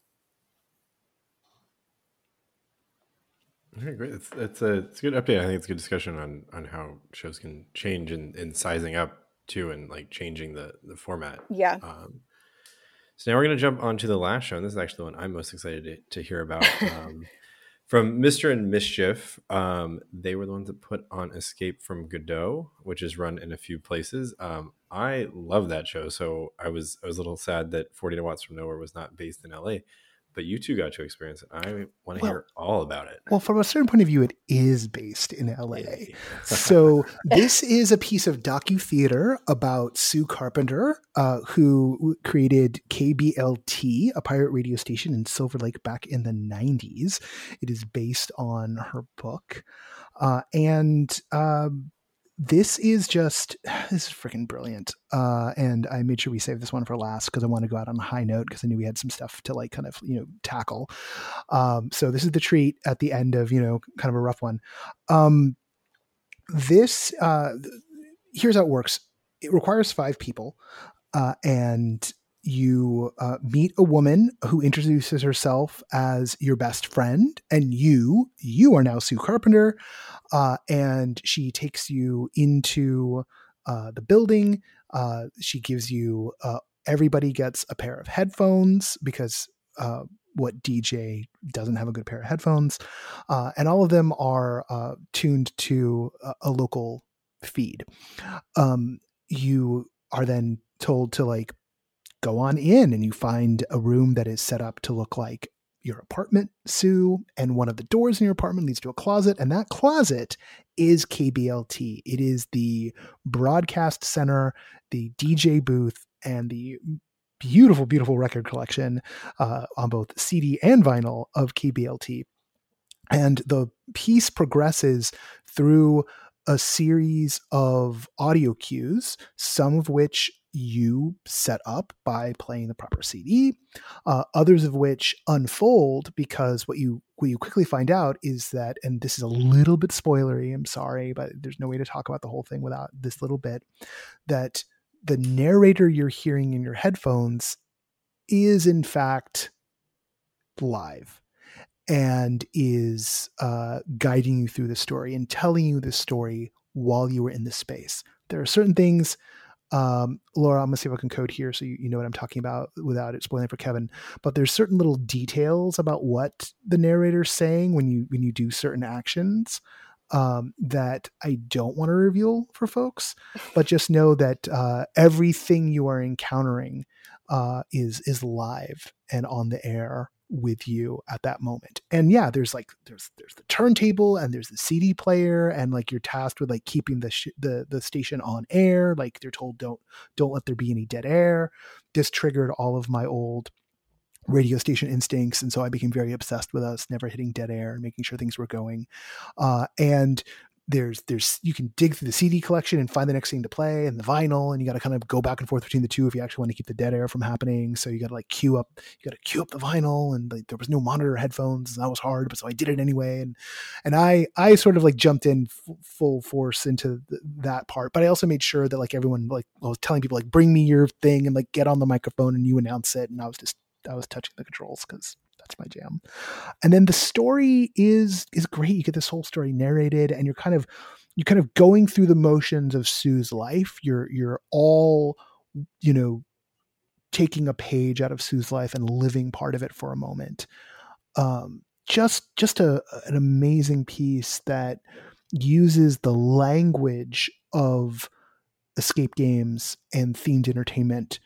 Okay, great. It's, it's a it's a good update. I think it's a good discussion on on how shows can change and in, in sizing up too, and like changing the the format. Yeah. Um, so now we're going to jump on to the last show, and this is actually the one I'm most excited to, to hear about. Um, from Mr. and Mischief, um, they were the ones that put on Escape from Godot, which is run in a few places. Um, I love that show. So I was I was a little sad that 49 Watts from Nowhere was not based in LA but you two got to experience it. I want to well, hear all about it. Well, from a certain point of view, it is based in LA. so this is a piece of docu theater about Sue Carpenter, uh, who created KBLT, a pirate radio station in Silver Lake back in the '90s. It is based on her book, uh, and. Um, this is just this is freaking brilliant uh, and i made sure we saved this one for last because i want to go out on a high note because i knew we had some stuff to like kind of you know tackle. Um, so this is the treat at the end of you know kind of a rough one. Um, this uh, here's how it works. It requires five people uh, and you uh, meet a woman who introduces herself as your best friend and you you are now sue carpenter uh, and she takes you into uh, the building. Uh, she gives you uh, everybody gets a pair of headphones because uh, what dj doesn't have a good pair of headphones and all of them are tuned to a, a local feed. Um, you are then told to like go on in and you find a room that is set up to look like your apartment, Sue, and one of the doors in your apartment leads to a closet, and that closet is KBLT. It is the broadcast center, the DJ booth, and the beautiful, beautiful record collection uh, on both CD and vinyl of KBLT. And the piece progresses through a series of audio cues, some of which you set up by playing the proper CD, uh, others of which unfold because what you what you quickly find out is that, and this is a little bit spoilery. I'm sorry, but there's no way to talk about the whole thing without this little bit. That the narrator you're hearing in your headphones is in fact live and is uh, guiding you through the story and telling you the story while you were in the space. There are certain things um, Laura, I'm gonna see if I can code here so you, you know what I'm talking about without it spoiling for Kevin. But there's certain little details about what the narrator's saying when you when you do certain actions um, that I don't want to reveal for folks. But just know that uh, everything you are encountering uh, is is live and on the air with you at that moment. And yeah, there's like there's there's the turntable and there's the CD player and like you're tasked with like keeping the sh- the the station on air. Like they're told don't don't let there be any dead air. This triggered all of my old radio station instincts and so i became very obsessed with us never hitting dead air and making sure things were going uh, and there's there's you can dig through the CD collection and find the next thing to play and the vinyl, and you got to kind of go back and forth between the two if you actually want to keep the dead air from happening. So you got to like queue up, you got to queue up the vinyl, and like, there was no monitor headphones, and that was hard, but so I did it anyway. And and I I sort of like jumped in f- full force into th- that part, but I also made sure that like everyone like I was telling people like bring me your thing and like get on the microphone and you announce it, and I was just I was touching the controls because that's my jam. And then the story is is great. You get this whole story narrated, and you're kind of you're kind of going through the motions of Sue's life. You're you're all you know taking a page out of Sue's life and living part of it for a moment. Um, just just a, an amazing piece that uses the language of escape games and themed entertainment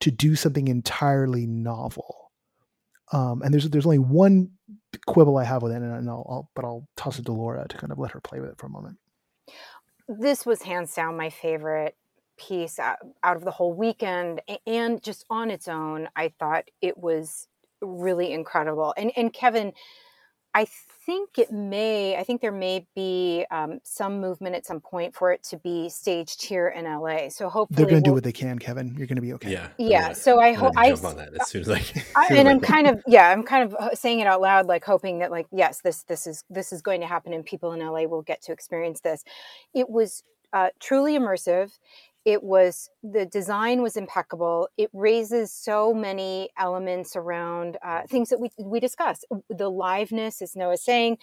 to do something entirely novel um, and there's there's only one quibble I have with it, and I'll, I'll, but I'll toss it to Laura to kind of let her play with it for a moment. This was hands down my favorite piece out, out of the whole weekend, and just on its own, I thought it was really incredible. And and Kevin, I think it may, I think there may be um, some movement at some point for it to be staged here in LA. So hopefully they're going to we'll, do what they can, Kevin. You're going to be okay. Yeah. Yeah. so I hope I jump on that as soon as I, I and I'm kind of, yeah, I'm kind of uh, saying it out loud, like hoping that like, yes, this, this is, this is going to happen and people in LA will get to experience this. It was uh, truly immersive it was the design was impeccable. It raises so many elements around uh, things that we we discussed the liveness as noah saying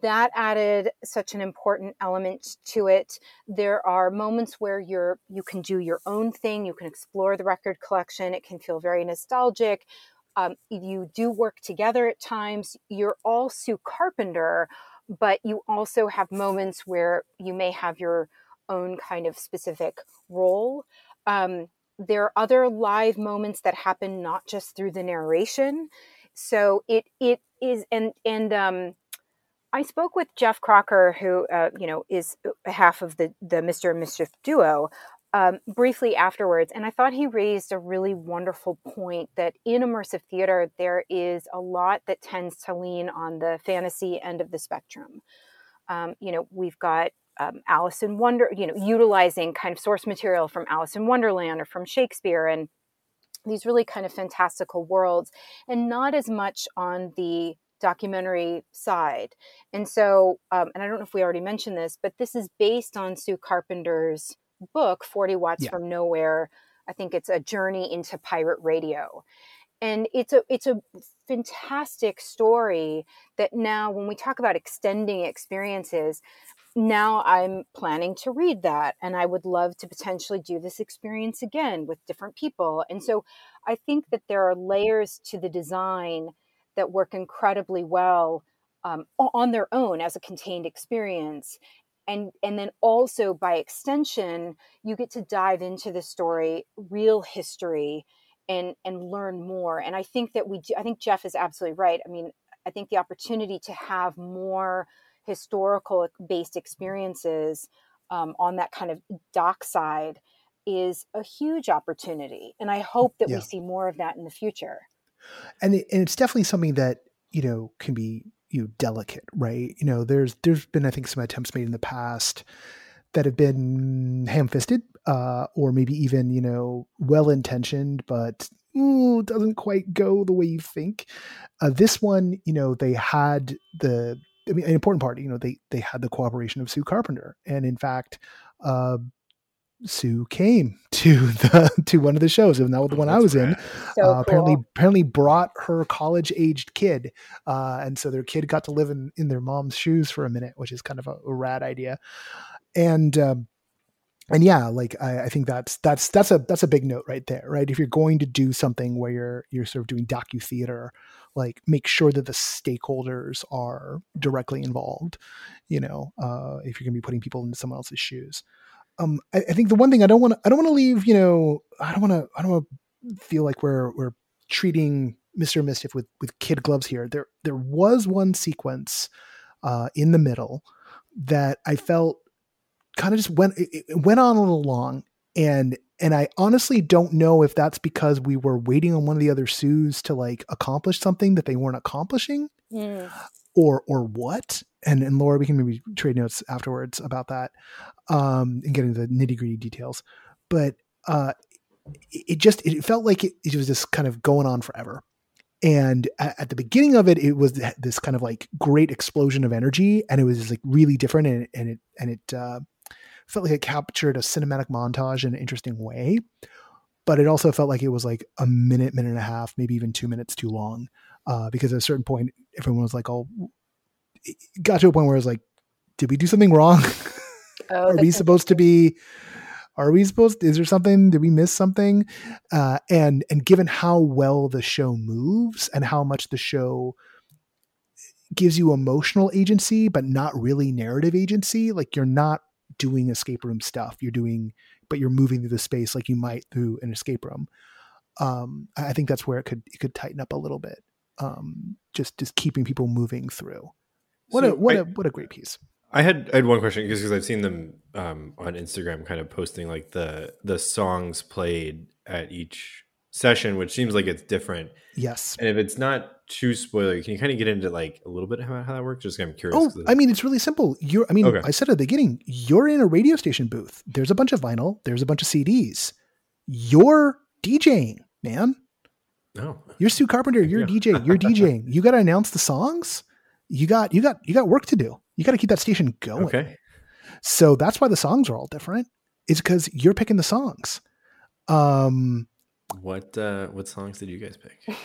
that added such an important element to it. There are moments where you're you can do your own thing. You can explore the record collection. It can feel very nostalgic. Um, you do work together at times. You're all sue carpenter but you also have moments where you may have your own kind of specific role. um, there are other live moments that happen not just through the narration. So it it is and and um, I spoke with Jeff Crocker, who uh, you know is half of the the Mister and Mischief duo, um, briefly afterwards, and I thought he raised a really wonderful point that in immersive theater there is a lot that tends to lean on the fantasy end of the spectrum. Um, you know, we've got um, Alice in Wonder, you know, utilizing kind of source material from Alice in Wonderland or from Shakespeare and these really kind of fantastical worlds, and not as much on the documentary side. And so, um, and I don't know if we already mentioned this, but this is based on Sue Carpenter's book, 40 Watts yeah. from Nowhere. I think it's a journey into pirate radio. And it's a it's a fantastic story that now when we talk about extending experiences, now I'm planning to read that and I would love to potentially do this experience again with different people. And so I think that there are layers to the design that work incredibly well um, on their own as a contained experience. And, and then also by extension, you get to dive into the story, real history, and and learn more. And I think that we do, I think Jeff is absolutely right. I mean, I think the opportunity to have more historical based experiences um, on that kind of doc side is a huge opportunity and i hope that yeah. we see more of that in the future. And, it, and it's definitely something that you know can be you know, delicate right? You know there's there's been i think some attempts made in the past that have been ham-fisted uh, or maybe even you know well-intentioned but ooh, doesn't quite go the way you think. Uh, this one you know they had the I mean, an important part, you know, they they had the cooperation of Sue Carpenter, and in fact, uh, Sue came to the to one of the shows, and that was the one I was in. So uh, apparently, cool. apparently brought her college aged kid, uh, and so their kid got to live in in their mom's shoes for a minute, which is kind of a, a rad idea. And um, and yeah, like I, I, think that's that's that's a that's a big note right there, right? If you're going to do something where you're you're sort of doing docu theater, like make sure that the stakeholders are directly involved. You know, uh, if you're going to be putting people into someone else's shoes. Um, I, I think the one thing I don't want to I don't want to leave. You know, I don't want to I don't want to feel like we're we're treating Mister Mischief with with kid gloves here. There there was one sequence uh, in the middle that I felt kind of just went it went on a little long and and I honestly don't know if that's because we were waiting on one of the other Sues to like accomplish something that they weren't accomplishing mm. or or what. And and Laura we can maybe trade notes afterwards about that um and get into the nitty gritty details. But uh it just it felt like it, it was just kind of going on forever. And at, at, the beginning of it it was this kind of like great explosion of energy and it was like really different and, and it and it uh felt like it captured a cinematic montage in an interesting way, but it also felt like it was like a minute, minute and a half, maybe even two minutes too long. Uh, because at a certain point, everyone was like, "Oh," it got to a point where it was like, "Did we do something wrong? Oh, are we supposed to be?" Are we supposed? To, is there something? Did we miss something? Uh, and and given how well the show moves and how much the show gives you emotional agency, but not really narrative agency, like you're not doing escape room stuff. You're doing, but you're moving through the space like you might through an escape room. Um, I think that's where it could it could tighten up a little bit. Um, just just keeping people moving through. What so a what I, a what a great piece. I had I had one question because I've seen them um, on Instagram kind of posting like the the songs played at each session, which seems like it's different. Yes. And if it's not too spoiler, can you kind of get into like a little bit about how that works? Just I'm curious. Oh, I mean, it's really simple. You're, I mean, okay. I said at the beginning, you're in a radio station booth. There's a bunch of vinyl. There's a bunch of CDs. You're DJing, man. No, oh. you're Sue Carpenter. You're yeah. DJ. You're DJing. You got to announce the songs. You got, you got, you got work to do. You got to keep that station going. Okay. So that's why the songs are all different. It's because you're picking the songs. Um, what uh, what songs did you guys pick?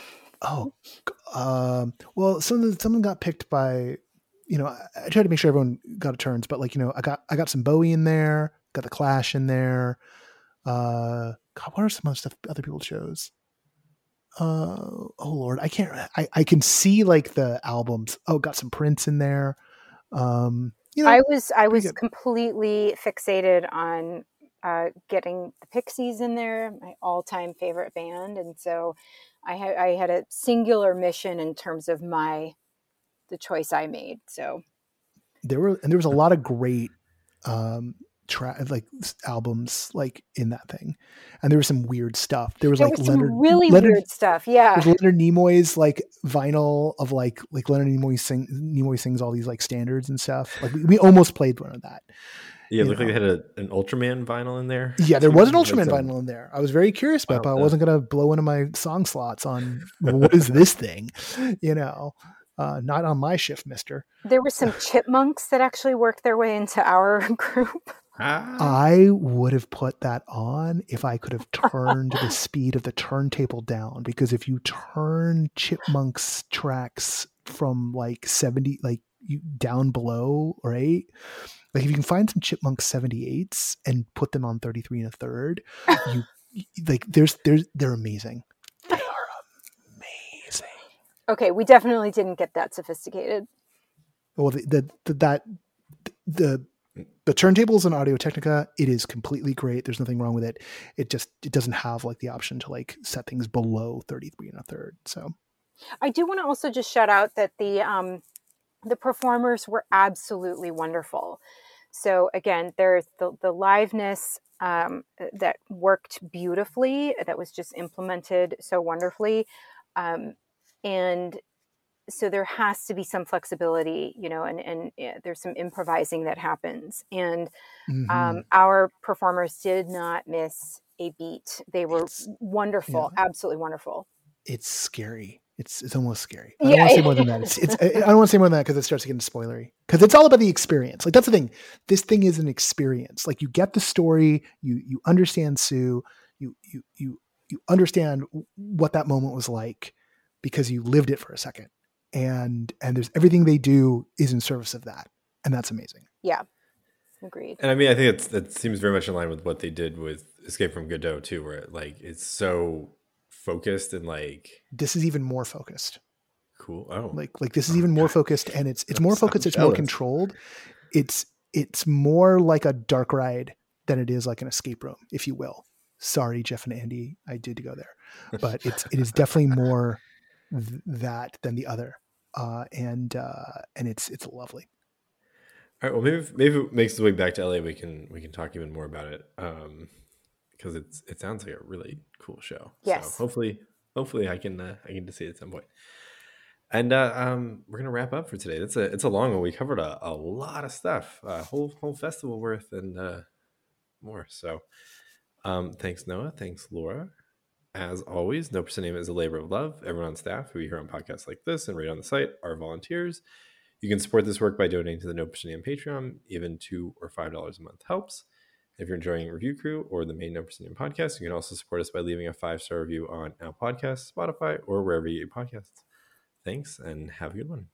Oh, um, well, some of them, some of them got picked by, you know, I, I tried to make sure everyone got a turns, but like you know, I got I got some Bowie in there, got the Clash in there. Uh, God, what are some other stuff other people chose? Uh, oh Lord, I can't. I I can see like the albums. Oh, got some Prince in there. Um, you know, I was I was good. completely fixated on uh, getting the Pixies in there, my all-time favorite band, and so I had I had a singular mission in terms of my the choice I made. So. There were and there was a lot of great um like albums like in that thing and there was some weird stuff. There was there like leonard really leonard, weird stuff yeah. leonard nimoy's like vinyl of like like leonard nimoy sing nimoy sings all these like standards and stuff. Like we, we almost played one of that yeah, it looked know. like they had a, an Ultraman vinyl in there. Yeah, there was an Ultraman vinyl in there. I was very curious about, but I wasn't going to blow one of my song slots on what is this thing, you know. Uh, not on my shift, mister. There were some chipmunks that actually worked their way into our group. Ah. I would have put that on if I could have turned the speed of the turntable down. Because if you turn chipmunks tracks from like 70, like you down below, right? Like if you can find some chipmunk 78s and put them on 33 and a third, you like there's there's they're amazing. They are amazing. Okay, we definitely didn't get that sophisticated. Well, the, the, the that the the turntables in Audio Technica, it is completely great. There's nothing wrong with it. It just it doesn't have like the option to like set things below 33 and a third. So I do want to also just shout out that the um the performers were absolutely wonderful. So again, there's the the liveness um, that worked beautifully, that was just implemented so wonderfully. Um, and so there has to be some flexibility, you know, and, and yeah, there's some improvising that happens. And um, mm-hmm. um, our performers did not miss a beat. They were it's, wonderful, yeah. absolutely wonderful. It's scary. It's it's almost scary. I don't want to say more than that. It's, it's I don't want to say more than that because it starts getting spoilery. Because it's all about the experience. Like that's the thing. This thing is an experience. Like you get the story, you you understand Sue, you you you you understand what that moment was like because you lived it for a second and and there's everything they do is in service of that and that's amazing yeah agreed and i mean i think it's that seems very much in line with what they did with escape from godot too where it, like it's so focused and like this is even more focused. Cool. Oh. Like like this is even more focused and it's it's more focused it's more controlled. It's it's more like a dark ride than it is like an escape room if you will. Sorry jeff and andy i did go there. But it's it is definitely more th- that than the other, uh, and uh, and it's it's lovely. All right. Well, maybe maybe it makes its way back to LA. We can we can talk even more about it. Um, because it's it sounds like a really cool show. Yes. So hopefully hopefully I can uh, I to see it at some point. And uh, um, we're gonna wrap up for today. It's a it's a long one. We covered a, a lot of stuff, a whole whole festival worth and uh, more. So, um, thanks Noah. Thanks Laura. As always, No Name is a labor of love. Everyone on staff who you hear on podcasts like this and read on the site are volunteers. You can support this work by donating to the No Name Patreon. Even two or five dollars a month helps. If you're enjoying Review Crew or the main No Name podcast, you can also support us by leaving a five star review on Apple Podcasts, Spotify, or wherever you get podcasts. Thanks, and have a good one.